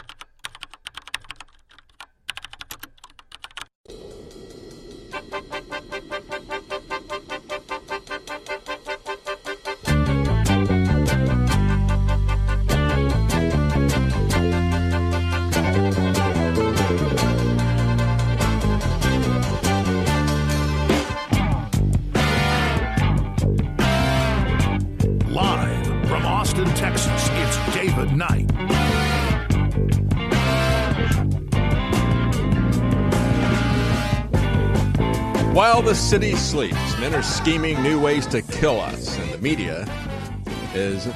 While the city sleeps, men are scheming new ways to kill us, and the media is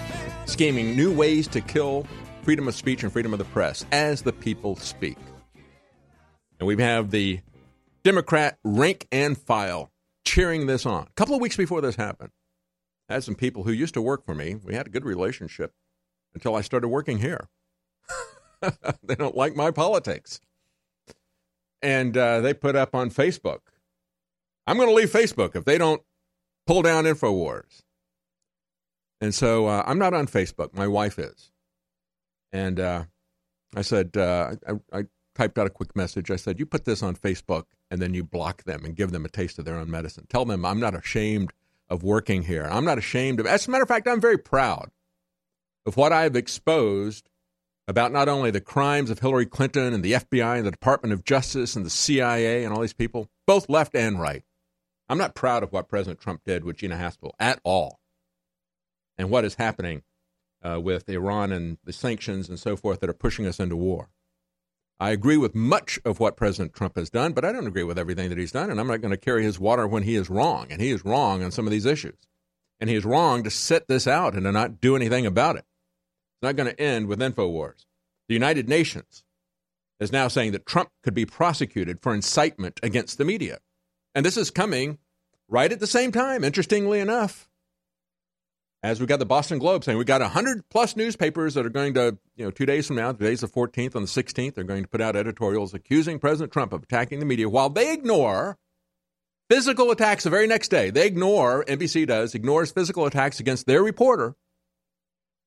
scheming new ways to kill freedom of speech and freedom of the press as the people speak. And we have the Democrat rank and file cheering this on. A couple of weeks before this happened, I had some people who used to work for me. We had a good relationship. until I started working here. they don't like my politics. And uh, they put up on Facebook, I'm going to leave Facebook if they don't pull down InfoWars. And so uh, I'm not on Facebook. My wife is. And uh, I said, uh, I, I typed out a quick message. I said, You put this on Facebook and then you block them and give them a taste of their own medicine. Tell them I'm not ashamed of working here. I'm not ashamed of As a matter of fact, I'm very proud of what I've exposed about not only the crimes of Hillary Clinton and the FBI and the Department of Justice and the CIA and all these people, both left and right. I'm not proud of what President Trump did with Gina Haspel at all and what is happening uh, with Iran and the sanctions and so forth that are pushing us into war. I agree with much of what President Trump has done, but I don't agree with everything that he's done, and I'm not going to carry his water when he is wrong, and he is wrong on some of these issues. And he is wrong to sit this out and to not do anything about it. It's not going to end with InfoWars. The United Nations is now saying that Trump could be prosecuted for incitement against the media. And this is coming right at the same time, interestingly enough, as we got the Boston Globe saying we got 100 plus newspapers that are going to, you know, two days from now, today's the 14th, on the 16th, they're going to put out editorials accusing President Trump of attacking the media while they ignore physical attacks the very next day. They ignore, NBC does, ignores physical attacks against their reporter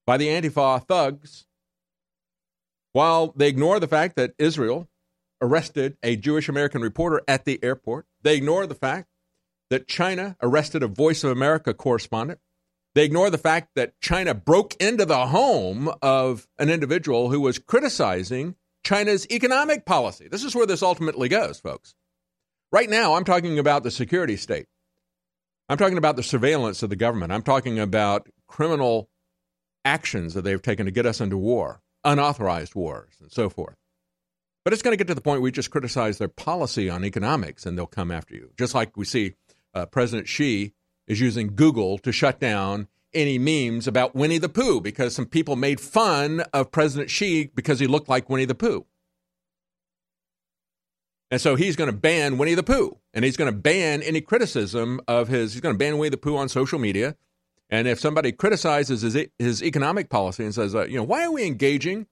by the Antifa thugs while they ignore the fact that Israel arrested a Jewish American reporter at the airport. They ignore the fact that China arrested a Voice of America correspondent. They ignore the fact that China broke into the home of an individual who was criticizing China's economic policy. This is where this ultimately goes, folks. Right now, I'm talking about the security state. I'm talking about the surveillance of the government. I'm talking about criminal actions that they've taken to get us into war, unauthorized wars, and so forth. But it's going to get to the point where we just criticize their policy on economics and they'll come after you. Just like we see uh, President Xi is using Google to shut down any memes about Winnie the Pooh because some people made fun of President Xi because he looked like Winnie the Pooh. And so he's going to ban Winnie the Pooh and he's going to ban any criticism of his, he's going to ban Winnie the Pooh on social media. And if somebody criticizes his, his economic policy and says, uh, you know, why are we engaging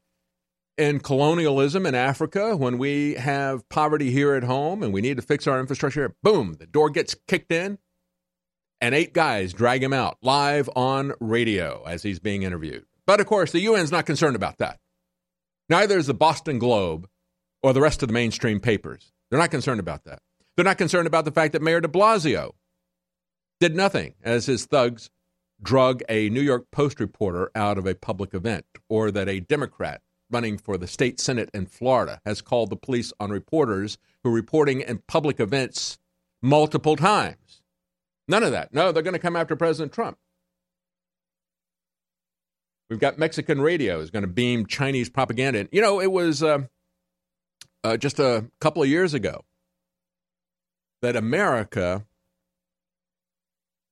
in colonialism in Africa when we have poverty here at home and we need to fix our infrastructure? Boom, the door gets kicked in and eight guys drag him out live on radio as he's being interviewed. But of course, the UN's not concerned about that. Neither is the Boston Globe or the rest of the mainstream papers. They're not concerned about that. They're not concerned about the fact that Mayor de Blasio did nothing as his thugs drug a New York Post reporter out of a public event, or that a Democrat running for the state Senate in Florida has called the police on reporters who are reporting in public events multiple times. None of that. No, they're going to come after President Trump. We've got Mexican radio is going to beam Chinese propaganda. You know, it was uh, uh, just a couple of years ago that America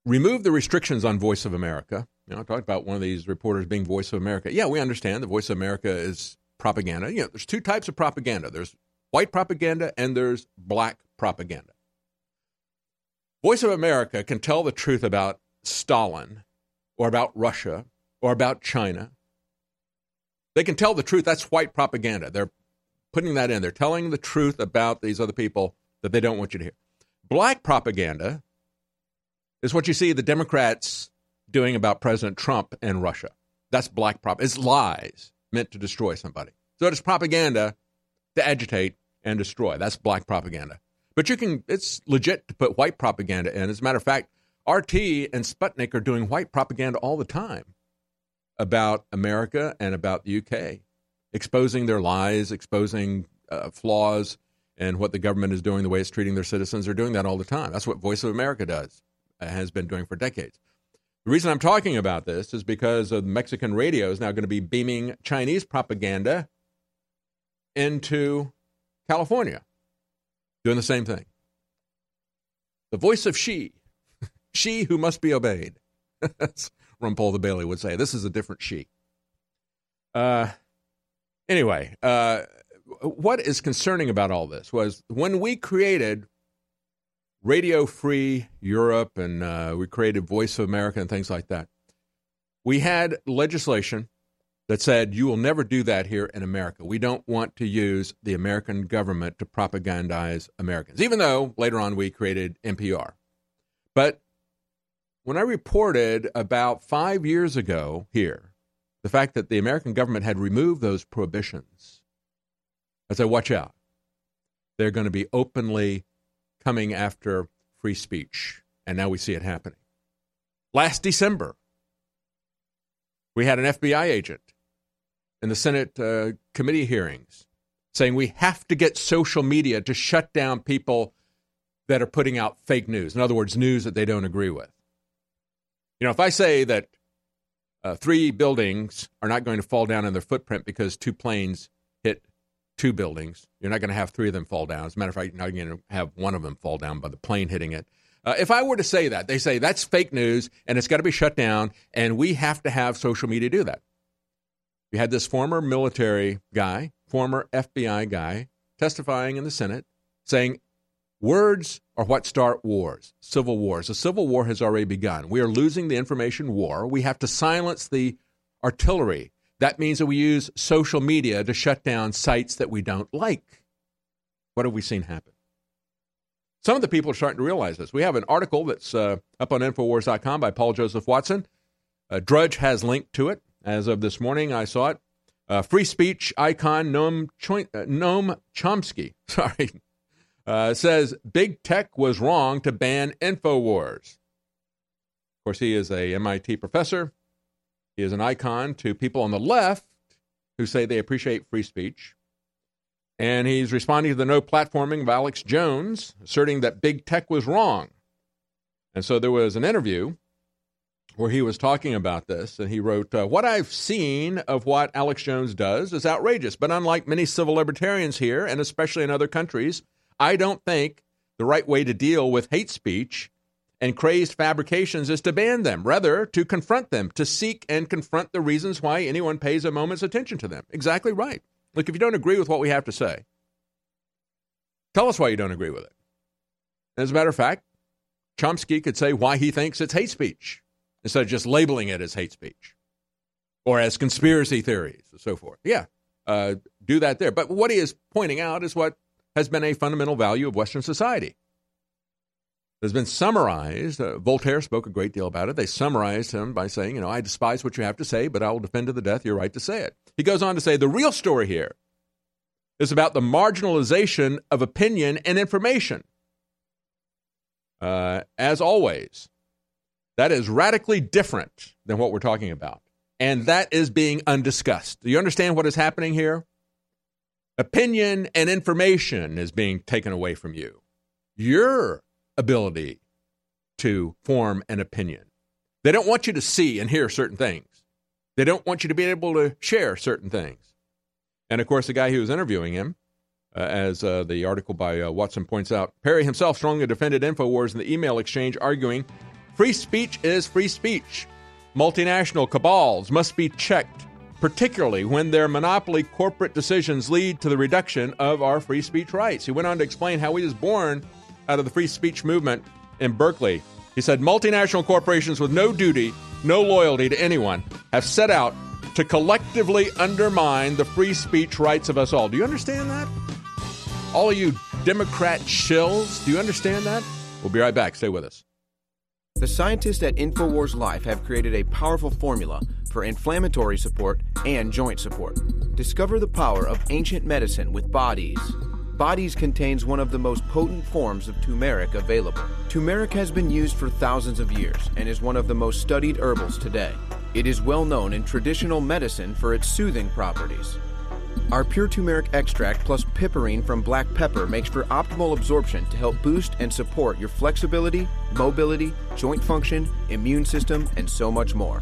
removed the restrictions on Voice of America. You know, I talked about one of these reporters being Voice of America. Yeah, we understand the Voice of America is propaganda. You know, there's two types of propaganda. There's white propaganda and there's black propaganda. Voice of America can tell the truth about Stalin or about Russia or about China. They can tell the truth. That's white propaganda. They're putting that in. They're telling the truth about these other people that they don't want you to hear. Black propaganda is what you see the Democrats doing about President Trump and Russia. That's black prop. It's lies meant to destroy somebody. So it is propaganda to agitate and destroy. That's black propaganda. But you can, it's legit to put white propaganda in. As a matter of fact, RT and Sputnik are doing white propaganda all the time about America and about the UK, exposing their lies, exposing uh, flaws and what the government is doing, the way it's treating their citizens. They're doing that all the time. That's what Voice of America does, uh, has been doing for decades. The reason I'm talking about this is because of Mexican radio is now going to be beaming Chinese propaganda into California doing the same thing. The voice of Xi, she who must be obeyed. That's Rumpole the Bailey would say. This is a different she. Uh, anyway, uh, what is concerning about all this was when we created Radio Free Europe and uh, we created Voice of America and things like that, we had legislation that said, You will never do that here in America. We don't want to use the American government to propagandize Americans, even though later on we created NPR. But when I reported about five years ago here the fact that the American government had removed those prohibitions, I said, Watch out. They're going to be openly coming after free speech. And now we see it happening. Last December, we had an FBI agent in the Senate uh, committee hearings saying we have to get social media to shut down people that are putting out fake news. In other words, news that they don't agree with. You know, if I say that uh, three buildings are not going to fall down in their footprint because two planes hit two buildings, you're not going to have three of them fall down. As a matter of fact, you're not going to have one of them fall down by the plane hitting it. Uh, if I were to say that, they say that's fake news and it's got to be shut down, and we have to have social media do that. We had this former military guy, former FBI guy, testifying in the Senate saying words are what start wars, civil wars. A civil war has already begun. We are losing the information war. We have to silence the artillery. That means that we use social media to shut down sites that we don't like. What have we seen happen? Some of the people are starting to realize this. We have an article that's uh, up on Infowars.com by Paul Joseph Watson. Uh, Drudge has linked to it. As of this morning, I saw it. Uh, free speech icon Noam, uh, Noam Chomsky, sorry, uh, says big tech was wrong to ban Infowars. Of course, he is a MIT professor. Is an icon to people on the left who say they appreciate free speech. And he's responding to the no platforming of Alex Jones, asserting that big tech was wrong. And so there was an interview where he was talking about this, and he wrote, uh, What I've seen of what Alex Jones does is outrageous, but unlike many civil libertarians here, and especially in other countries, I don't think the right way to deal with hate speech and crazed fabrications is to ban them, rather, to confront them, to seek and confront the reasons why anyone pays a moment's attention to them. Exactly right. Look, if you don't agree with what we have to say, tell us why you don't agree with it. As a matter of fact, Chomsky could say why he thinks it's hate speech instead of just labeling it as hate speech or as conspiracy theories and so forth. Yeah, uh, do that there. But what he is pointing out is what has been a fundamental value of Western society. Has been summarized. Uh, Voltaire spoke a great deal about it. They summarized him by saying, you know, I despise what you have to say, but I will defend to the death your right to say it. He goes on to say the real story here is about the marginalization of opinion and information. Uh, as always, that is radically different than what we're talking about. And that is being undiscussed. Do you understand what is happening here? Opinion and information is being taken away from you. Your ability to form an opinion. They don't want you to see and hear certain things. They don't want you to be able to share certain things. And of course, the guy who was interviewing him, uh, as uh, the article by uh, Watson points out, Perry himself strongly defended InfoWars in the email exchange, arguing free speech is free speech. Multinational cabals must be checked, particularly when their monopoly corporate decisions lead to the reduction of our free speech rights. He went on to explain how he was born out of the free speech movement in Berkeley. He said multinational corporations with no duty, no loyalty to anyone have set out to collectively undermine the free speech rights of us all. Do you understand that? All of you Democrat shills, do you understand that? We'll be right back. Stay with us. The scientists at InfoWars Life have created a powerful formula for inflammatory support and joint support. Discover the power of ancient medicine with Bodease. Bodease contains one of the most potent forms of turmeric available. Turmeric has been used for thousands of years and is one of the most studied herbals today. It is well known in traditional medicine for its soothing properties. Our pure turmeric extract plus piperine from black pepper makes for optimal absorption to help boost and support your flexibility, mobility, joint function, immune system, and so much more.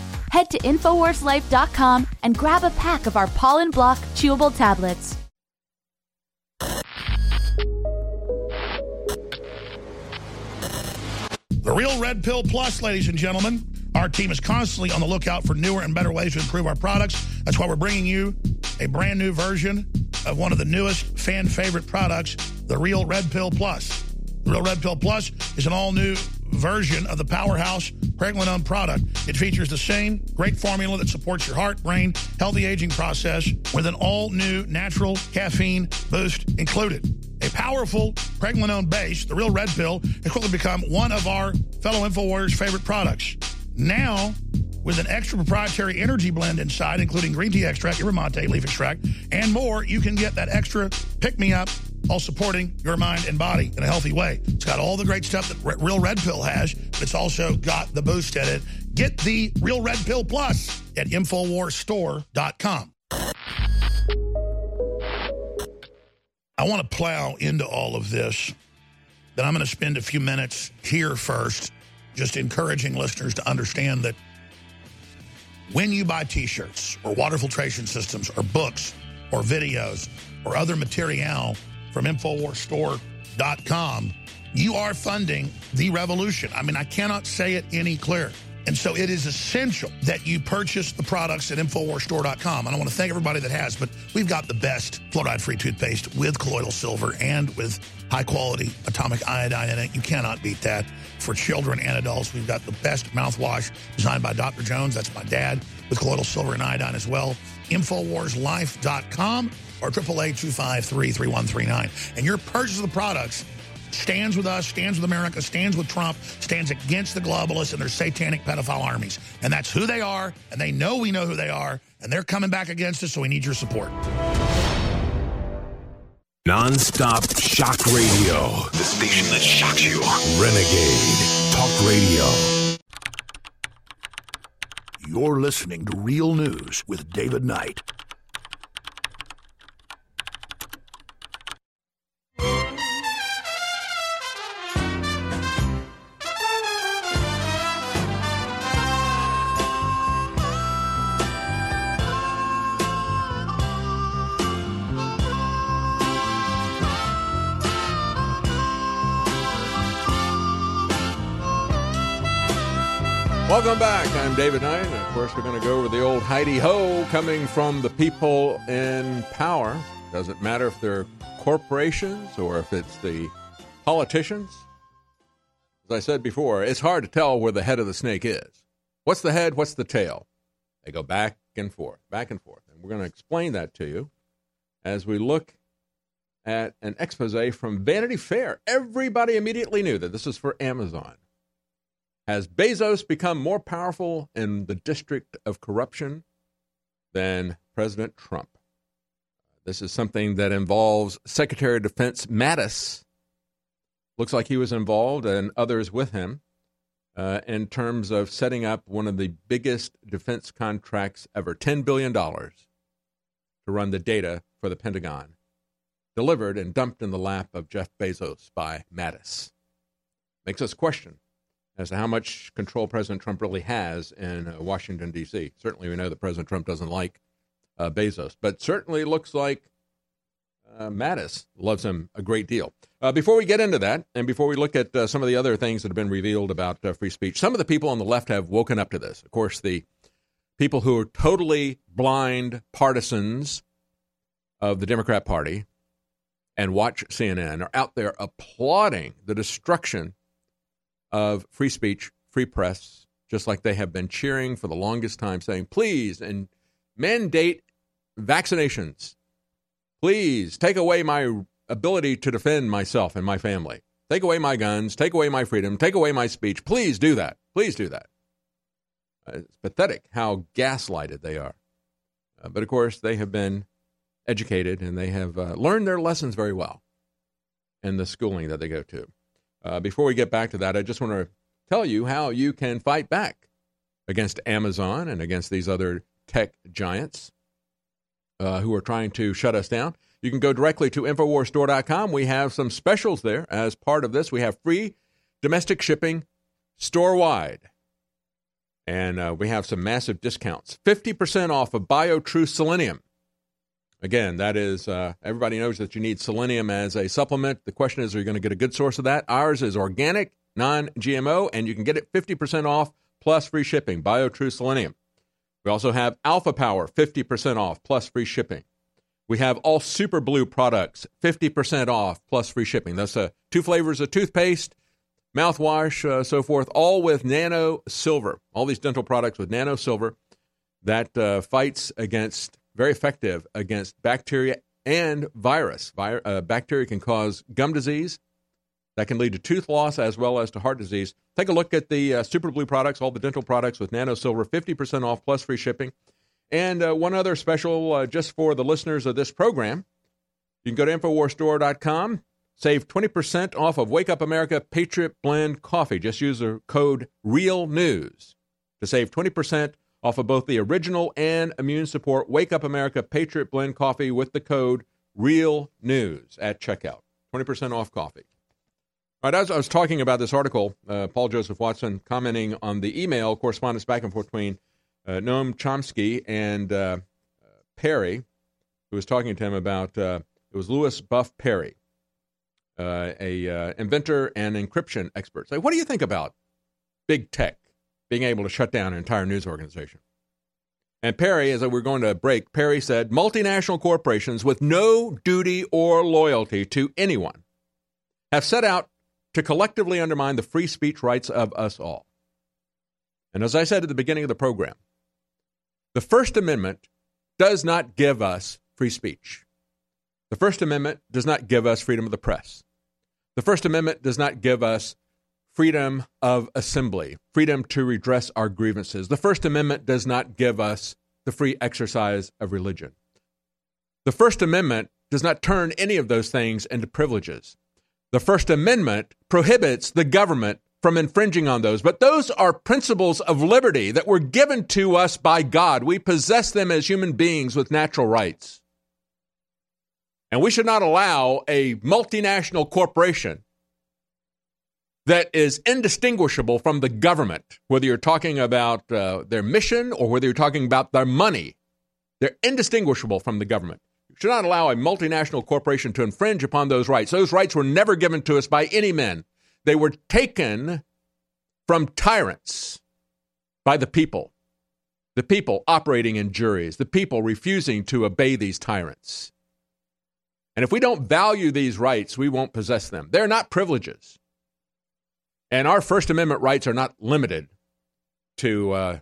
Head to InfoWarsLife.com and grab a pack of our Pollen Block chewable tablets. The Real Red Pill Plus, ladies and gentlemen. Our team is constantly on the lookout for newer and better ways to improve our products. That's why we're bringing you a brand new version of one of the newest fan favorite products, the Real Red Pill Plus. The Real Red Pill Plus is an all new version of the powerhouse pregnenolone product. It features the same great formula that supports your heart, brain, healthy aging process with an all new natural caffeine boost included. A powerful pregnenolone base, the Real Red Pill, has quickly become one of our fellow InfoWarriors' favorite products. Now, with an extra proprietary energy blend inside, including green tea extract, yerba mate leaf extract, and more, you can get that extra pick-me-up while supporting your mind and body in a healthy way. It's got all the great stuff that Re- Real Red Pill has, but it's also got the boost in it. Get the Real Red Pill Plus at InfoWarsStore.com. I want to plow into all of this, but I'm going to spend a few minutes here first just encouraging listeners to understand that when you buy t-shirts or water filtration systems or books or videos or other material from InfoWarsStore.com, you are funding the revolution. I mean, I cannot say it any clearer. And so it is essential that you purchase the products at InfoWarsStore.com. And I want to thank everybody that has, but we've got the best fluoride-free toothpaste with colloidal silver and with high-quality atomic iodine in it. You cannot beat that. For children and adults, we've got the best mouthwash designed by Dr. Jones. That's my dad, with colloidal silver and iodine as well. InfoWarsLife.com or 888-253-3139. And your purchase of the products stands with us, stands with America, stands with Trump, stands against the globalists and their satanic pedophile armies. And that's who they are, and they know we know who they are, and they're coming back against us, so we need your support. Non-stop shock radio. The station that shocks you. Renegade Talk Radio. You're listening to Real News with David Knight. I'm David Knight. And of course, we're going to go over the old Heidi Ho coming from the people in power. Doesn't matter if they're corporations or if it's the politicians. As I said before, it's hard to tell where the head of the snake is. What's the head? What's the tail? They go back and forth, back and forth. And we're going to explain that to you as we look at an expose from Vanity Fair. Everybody immediately knew that this is for Amazon. Has Bezos become more powerful in the district of corruption than President Trump? This is something that involves Secretary of Defense Mattis. Looks like he was involved and others with him uh, in terms of setting up one of the biggest defense contracts ever $10 billion to run the data for the Pentagon, delivered and dumped in the lap of Jeff Bezos by Mattis. Makes us question as to how much control President Trump really has in uh, Washington, D.C. Certainly, we know that President Trump doesn't like uh, Bezos, but certainly looks like uh, Mattis loves him a great deal. Uh, before we get into that, and before we look at uh, some of the other things that have been revealed about uh, free speech, some of the people on the left have woken up to this. Of course, the people who are totally blind partisans of the Democrat Party and watch CNN are out there applauding the destruction of free speech, free press, just like they have been cheering for the longest time, saying, please, and mandate vaccinations. Please take away my ability to defend myself and my family. Take away my guns, take away my freedom, take away my speech. Please do that. Please do that. Uh, it's pathetic how gaslighted they are. Uh, but of course, they have been educated and they have uh, learned their lessons very well in the schooling that they go to. Uh, before we get back to that, I just want to tell you how you can fight back against Amazon and against these other tech giants uh, who are trying to shut us down. You can go directly to InfoWarsStore.com. We have some specials there as part of this. We have free domestic shipping store wide. And uh, we have some massive discounts 50% off of BioTrue Selenium. Again, that is, uh, everybody knows that you need selenium as a supplement. The question is, are you going to get a good source of that? Ours is organic, non GMO, and you can get it 50% off plus free shipping. BioTrue Selenium. We also have Alpha Power, 50% off plus free shipping. We have all Super Blue products, 50% off plus free shipping. That's uh, two flavors of toothpaste, mouthwash, uh, so forth, all with nano silver. All these dental products with nano silver that uh, fights against, very effective against bacteria and virus. Vi- uh, bacteria can cause gum disease that can lead to tooth loss as well as to heart disease. Take a look at the uh, Super Blue products, all the dental products with nano silver, 50% off plus free shipping. And uh, one other special uh, just for the listeners of this program. You can go to InfoWarsStore.com, save 20% off of Wake Up America Patriot Blend Coffee. Just use the code REAL NEWS to save 20% off of both the original and immune support Wake Up America Patriot Blend Coffee with the code REAL NEWS at checkout. 20% off coffee. All right, as I was talking about this article, uh, Paul Joseph Watson commenting on the email correspondence back and forth between uh, Noam Chomsky and uh, Perry, who was talking to him about uh, it was Lewis Buff Perry, uh, a uh, inventor and encryption expert. So, what do you think about big tech being able to shut down an entire news organization? And Perry, as we we're going to break, Perry said multinational corporations with no duty or loyalty to anyone have set out to collectively undermine the free speech rights of us all. And as I said at the beginning of the program, the First Amendment does not give us free speech. The First Amendment does not give us freedom of the press. The First Amendment does not give us freedom of assembly, freedom to redress our grievances. The First Amendment does not give us the free exercise of religion. The First Amendment does not turn any of those things into privileges. The First Amendment prohibits the government from infringing on those, but those are principles of liberty that were given to us by God. We possess them as human beings with natural rights. And we should not allow a multinational corporation that is indistinguishable from the government, whether you're talking about uh, their mission or whether you're talking about their money. They're indistinguishable from the government. You should not allow a multinational corporation to infringe upon those rights. Those rights were never given to us by any men, they were taken from tyrants by the people. The people operating in juries, the people refusing to obey these tyrants. And if we don't value these rights, we won't possess them. They're not privileges. And our First Amendment rights are not limited to uh,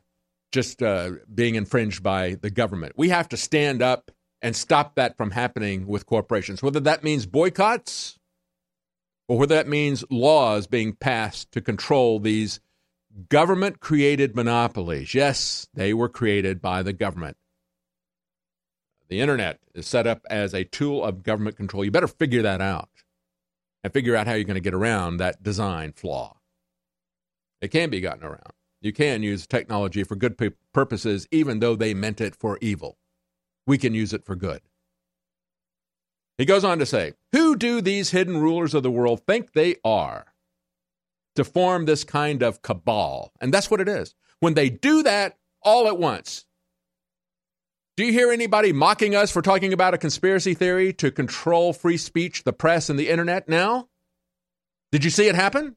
just uh, being infringed by the government. We have to stand up and stop that from happening with corporations, whether that means boycotts or whether that means laws being passed to control these government created monopolies. Yes, they were created by the government. The internet is set up as a tool of government control. You better figure that out and figure out how you're going to get around that design flaw. It can be gotten around. You can use technology for good purposes, even though they meant it for evil. We can use it for good. He goes on to say, Who do these hidden rulers of the world think they are to form this kind of cabal? And that's what it is. When they do that all at once, do you hear anybody mocking us for talking about a conspiracy theory to control free speech, the press, and the internet now? Did you see it happen?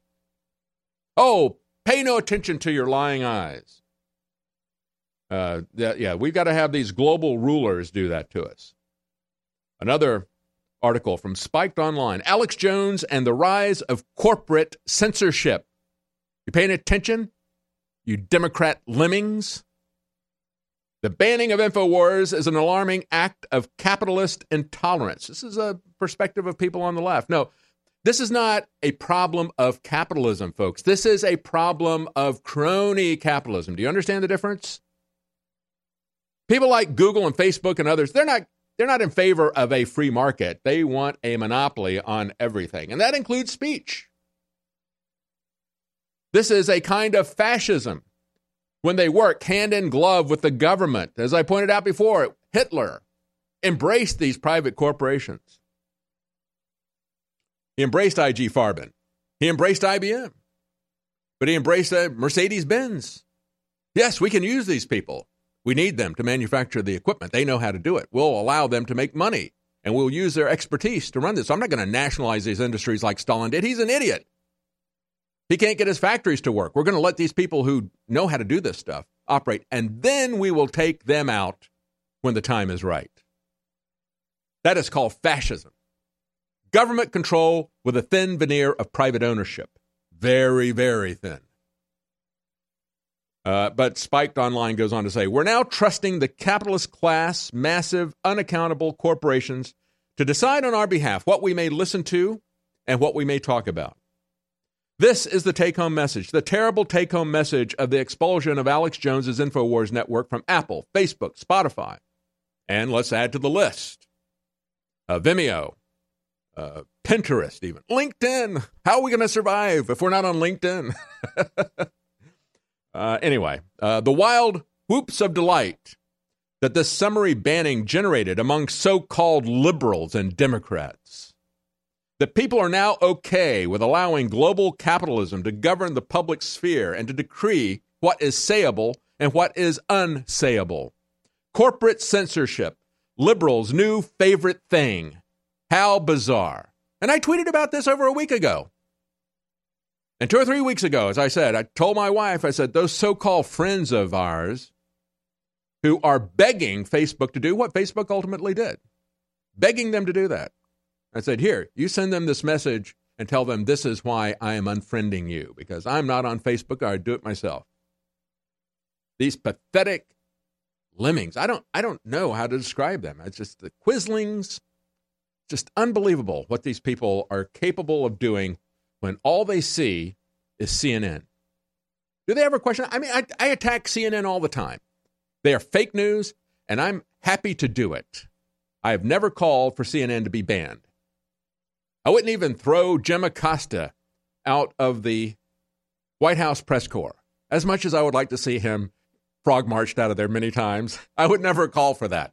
Oh, pay no attention to your lying eyes. Uh, yeah, we've got to have these global rulers do that to us. Another article from Spiked Online Alex Jones and the Rise of Corporate Censorship. You paying attention? You Democrat lemmings? The banning of InfoWars is an alarming act of capitalist intolerance. This is a perspective of people on the left. No, this is not a problem of capitalism, folks. This is a problem of crony capitalism. Do you understand the difference? People like Google and Facebook and others, they're not they're not in favor of a free market. They want a monopoly on everything, and that includes speech. This is a kind of fascism when they work hand in glove with the government. As I pointed out before, Hitler embraced these private corporations. He embraced IG Farben. He embraced IBM. But he embraced uh, Mercedes Benz. Yes, we can use these people. We need them to manufacture the equipment. They know how to do it. We'll allow them to make money and we'll use their expertise to run this. I'm not going to nationalize these industries like Stalin did. He's an idiot. He can't get his factories to work. We're going to let these people who know how to do this stuff operate, and then we will take them out when the time is right. That is called fascism. Government control with a thin veneer of private ownership. Very, very thin. Uh, but Spiked Online goes on to say We're now trusting the capitalist class, massive, unaccountable corporations to decide on our behalf what we may listen to and what we may talk about. This is the take home message, the terrible take home message of the expulsion of Alex Jones's InfoWars network from Apple, Facebook, Spotify. And let's add to the list uh, Vimeo, uh, Pinterest, even LinkedIn. How are we going to survive if we're not on LinkedIn? uh, anyway, uh, the wild whoops of delight that this summary banning generated among so called liberals and Democrats. That people are now okay with allowing global capitalism to govern the public sphere and to decree what is sayable and what is unsayable. Corporate censorship, liberals' new favorite thing. How bizarre. And I tweeted about this over a week ago. And two or three weeks ago, as I said, I told my wife, I said, those so called friends of ours who are begging Facebook to do what Facebook ultimately did, begging them to do that. I said, Here, you send them this message and tell them this is why I am unfriending you because I'm not on Facebook. I do it myself. These pathetic lemmings. I don't I don't know how to describe them. It's just the quislings. Just unbelievable what these people are capable of doing when all they see is CNN. Do they ever question? I mean, I, I attack CNN all the time. They are fake news, and I'm happy to do it. I have never called for CNN to be banned. I wouldn't even throw Jim Acosta out of the White House press corps, as much as I would like to see him frog marched out of there many times. I would never call for that.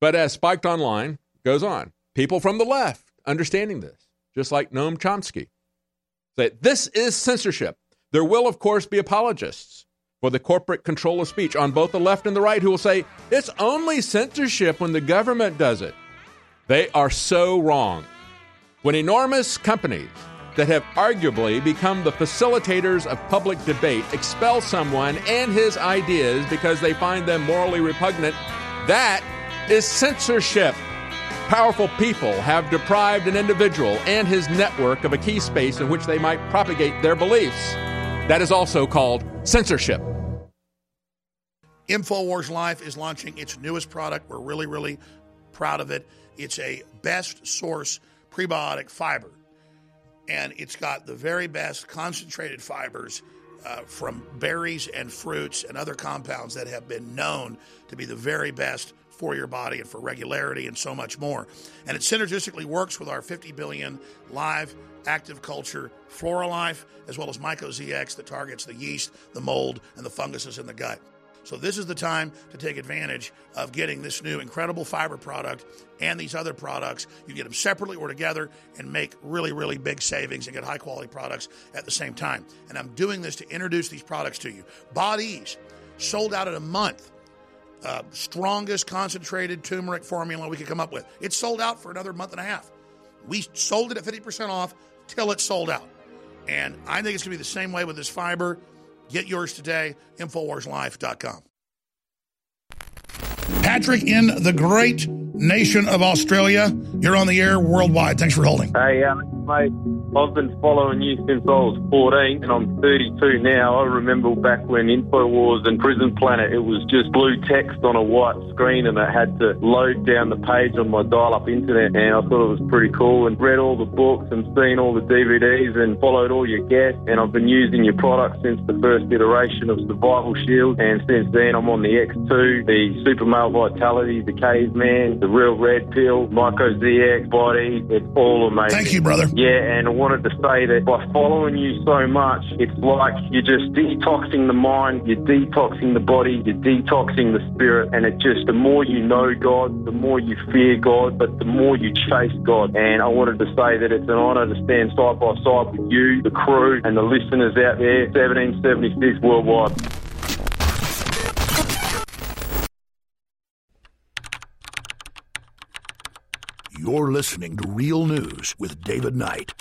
But as Spiked Online goes on, people from the left understanding this, just like Noam Chomsky, say this is censorship. There will, of course, be apologists for the corporate control of speech on both the left and the right who will say it's only censorship when the government does it. They are so wrong. When enormous companies that have arguably become the facilitators of public debate expel someone and his ideas because they find them morally repugnant, that is censorship. Powerful people have deprived an individual and his network of a key space in which they might propagate their beliefs. That is also called censorship. InfoWars Life is launching its newest product. We're really, really proud of it. It's a best source prebiotic fiber, and it's got the very best concentrated fibers uh, from berries and fruits and other compounds that have been known to be the very best for your body and for regularity and so much more. And it synergistically works with our 50 billion live active culture Floralife, as well as MycoZX that targets the yeast, the mold, and the funguses in the gut. So this is the time to take advantage of getting this new incredible fiber product and these other products. You get them separately or together and make really, really big savings and get high quality products at the same time. And I'm doing this to introduce these products to you. Bodease sold out in a month. Uh, strongest concentrated turmeric formula we could come up with. It's sold out for another month and a half. We sold it at 50% off till it sold out. And I think it's going to be the same way with this fiber. Get yours today, InfoWarsLife.com. Patrick in the great nation of Australia. You're on the air worldwide. Thanks for holding. Hey, um, mate. I've been following you since I was 14 and I'm 32 now. I remember back when InfoWars and Prison Planet, it was just blue text on a white screen and I had to load down the page on my dial-up internet and I thought it was pretty cool and read all the books and seen all the DVDs and followed all your guests and I've been using your product since the first iteration of Survival Shield and since then I'm on the X2, the Super Male Vitality, the Caveman, the Real Red Pill, Myco ZX body. It's all amazing. Thank you, brother. Yeah, and I wanted to say that by following you so much, it's like you're just detoxing the mind, you're detoxing the body, you're detoxing the spirit, and it just, the more you know God, the more you fear God, but the more you chase God. And I wanted to say that it's an honor to stand side by side with you, the crew, and the listeners out there, 1776 worldwide. You're listening to Real News with David Knight.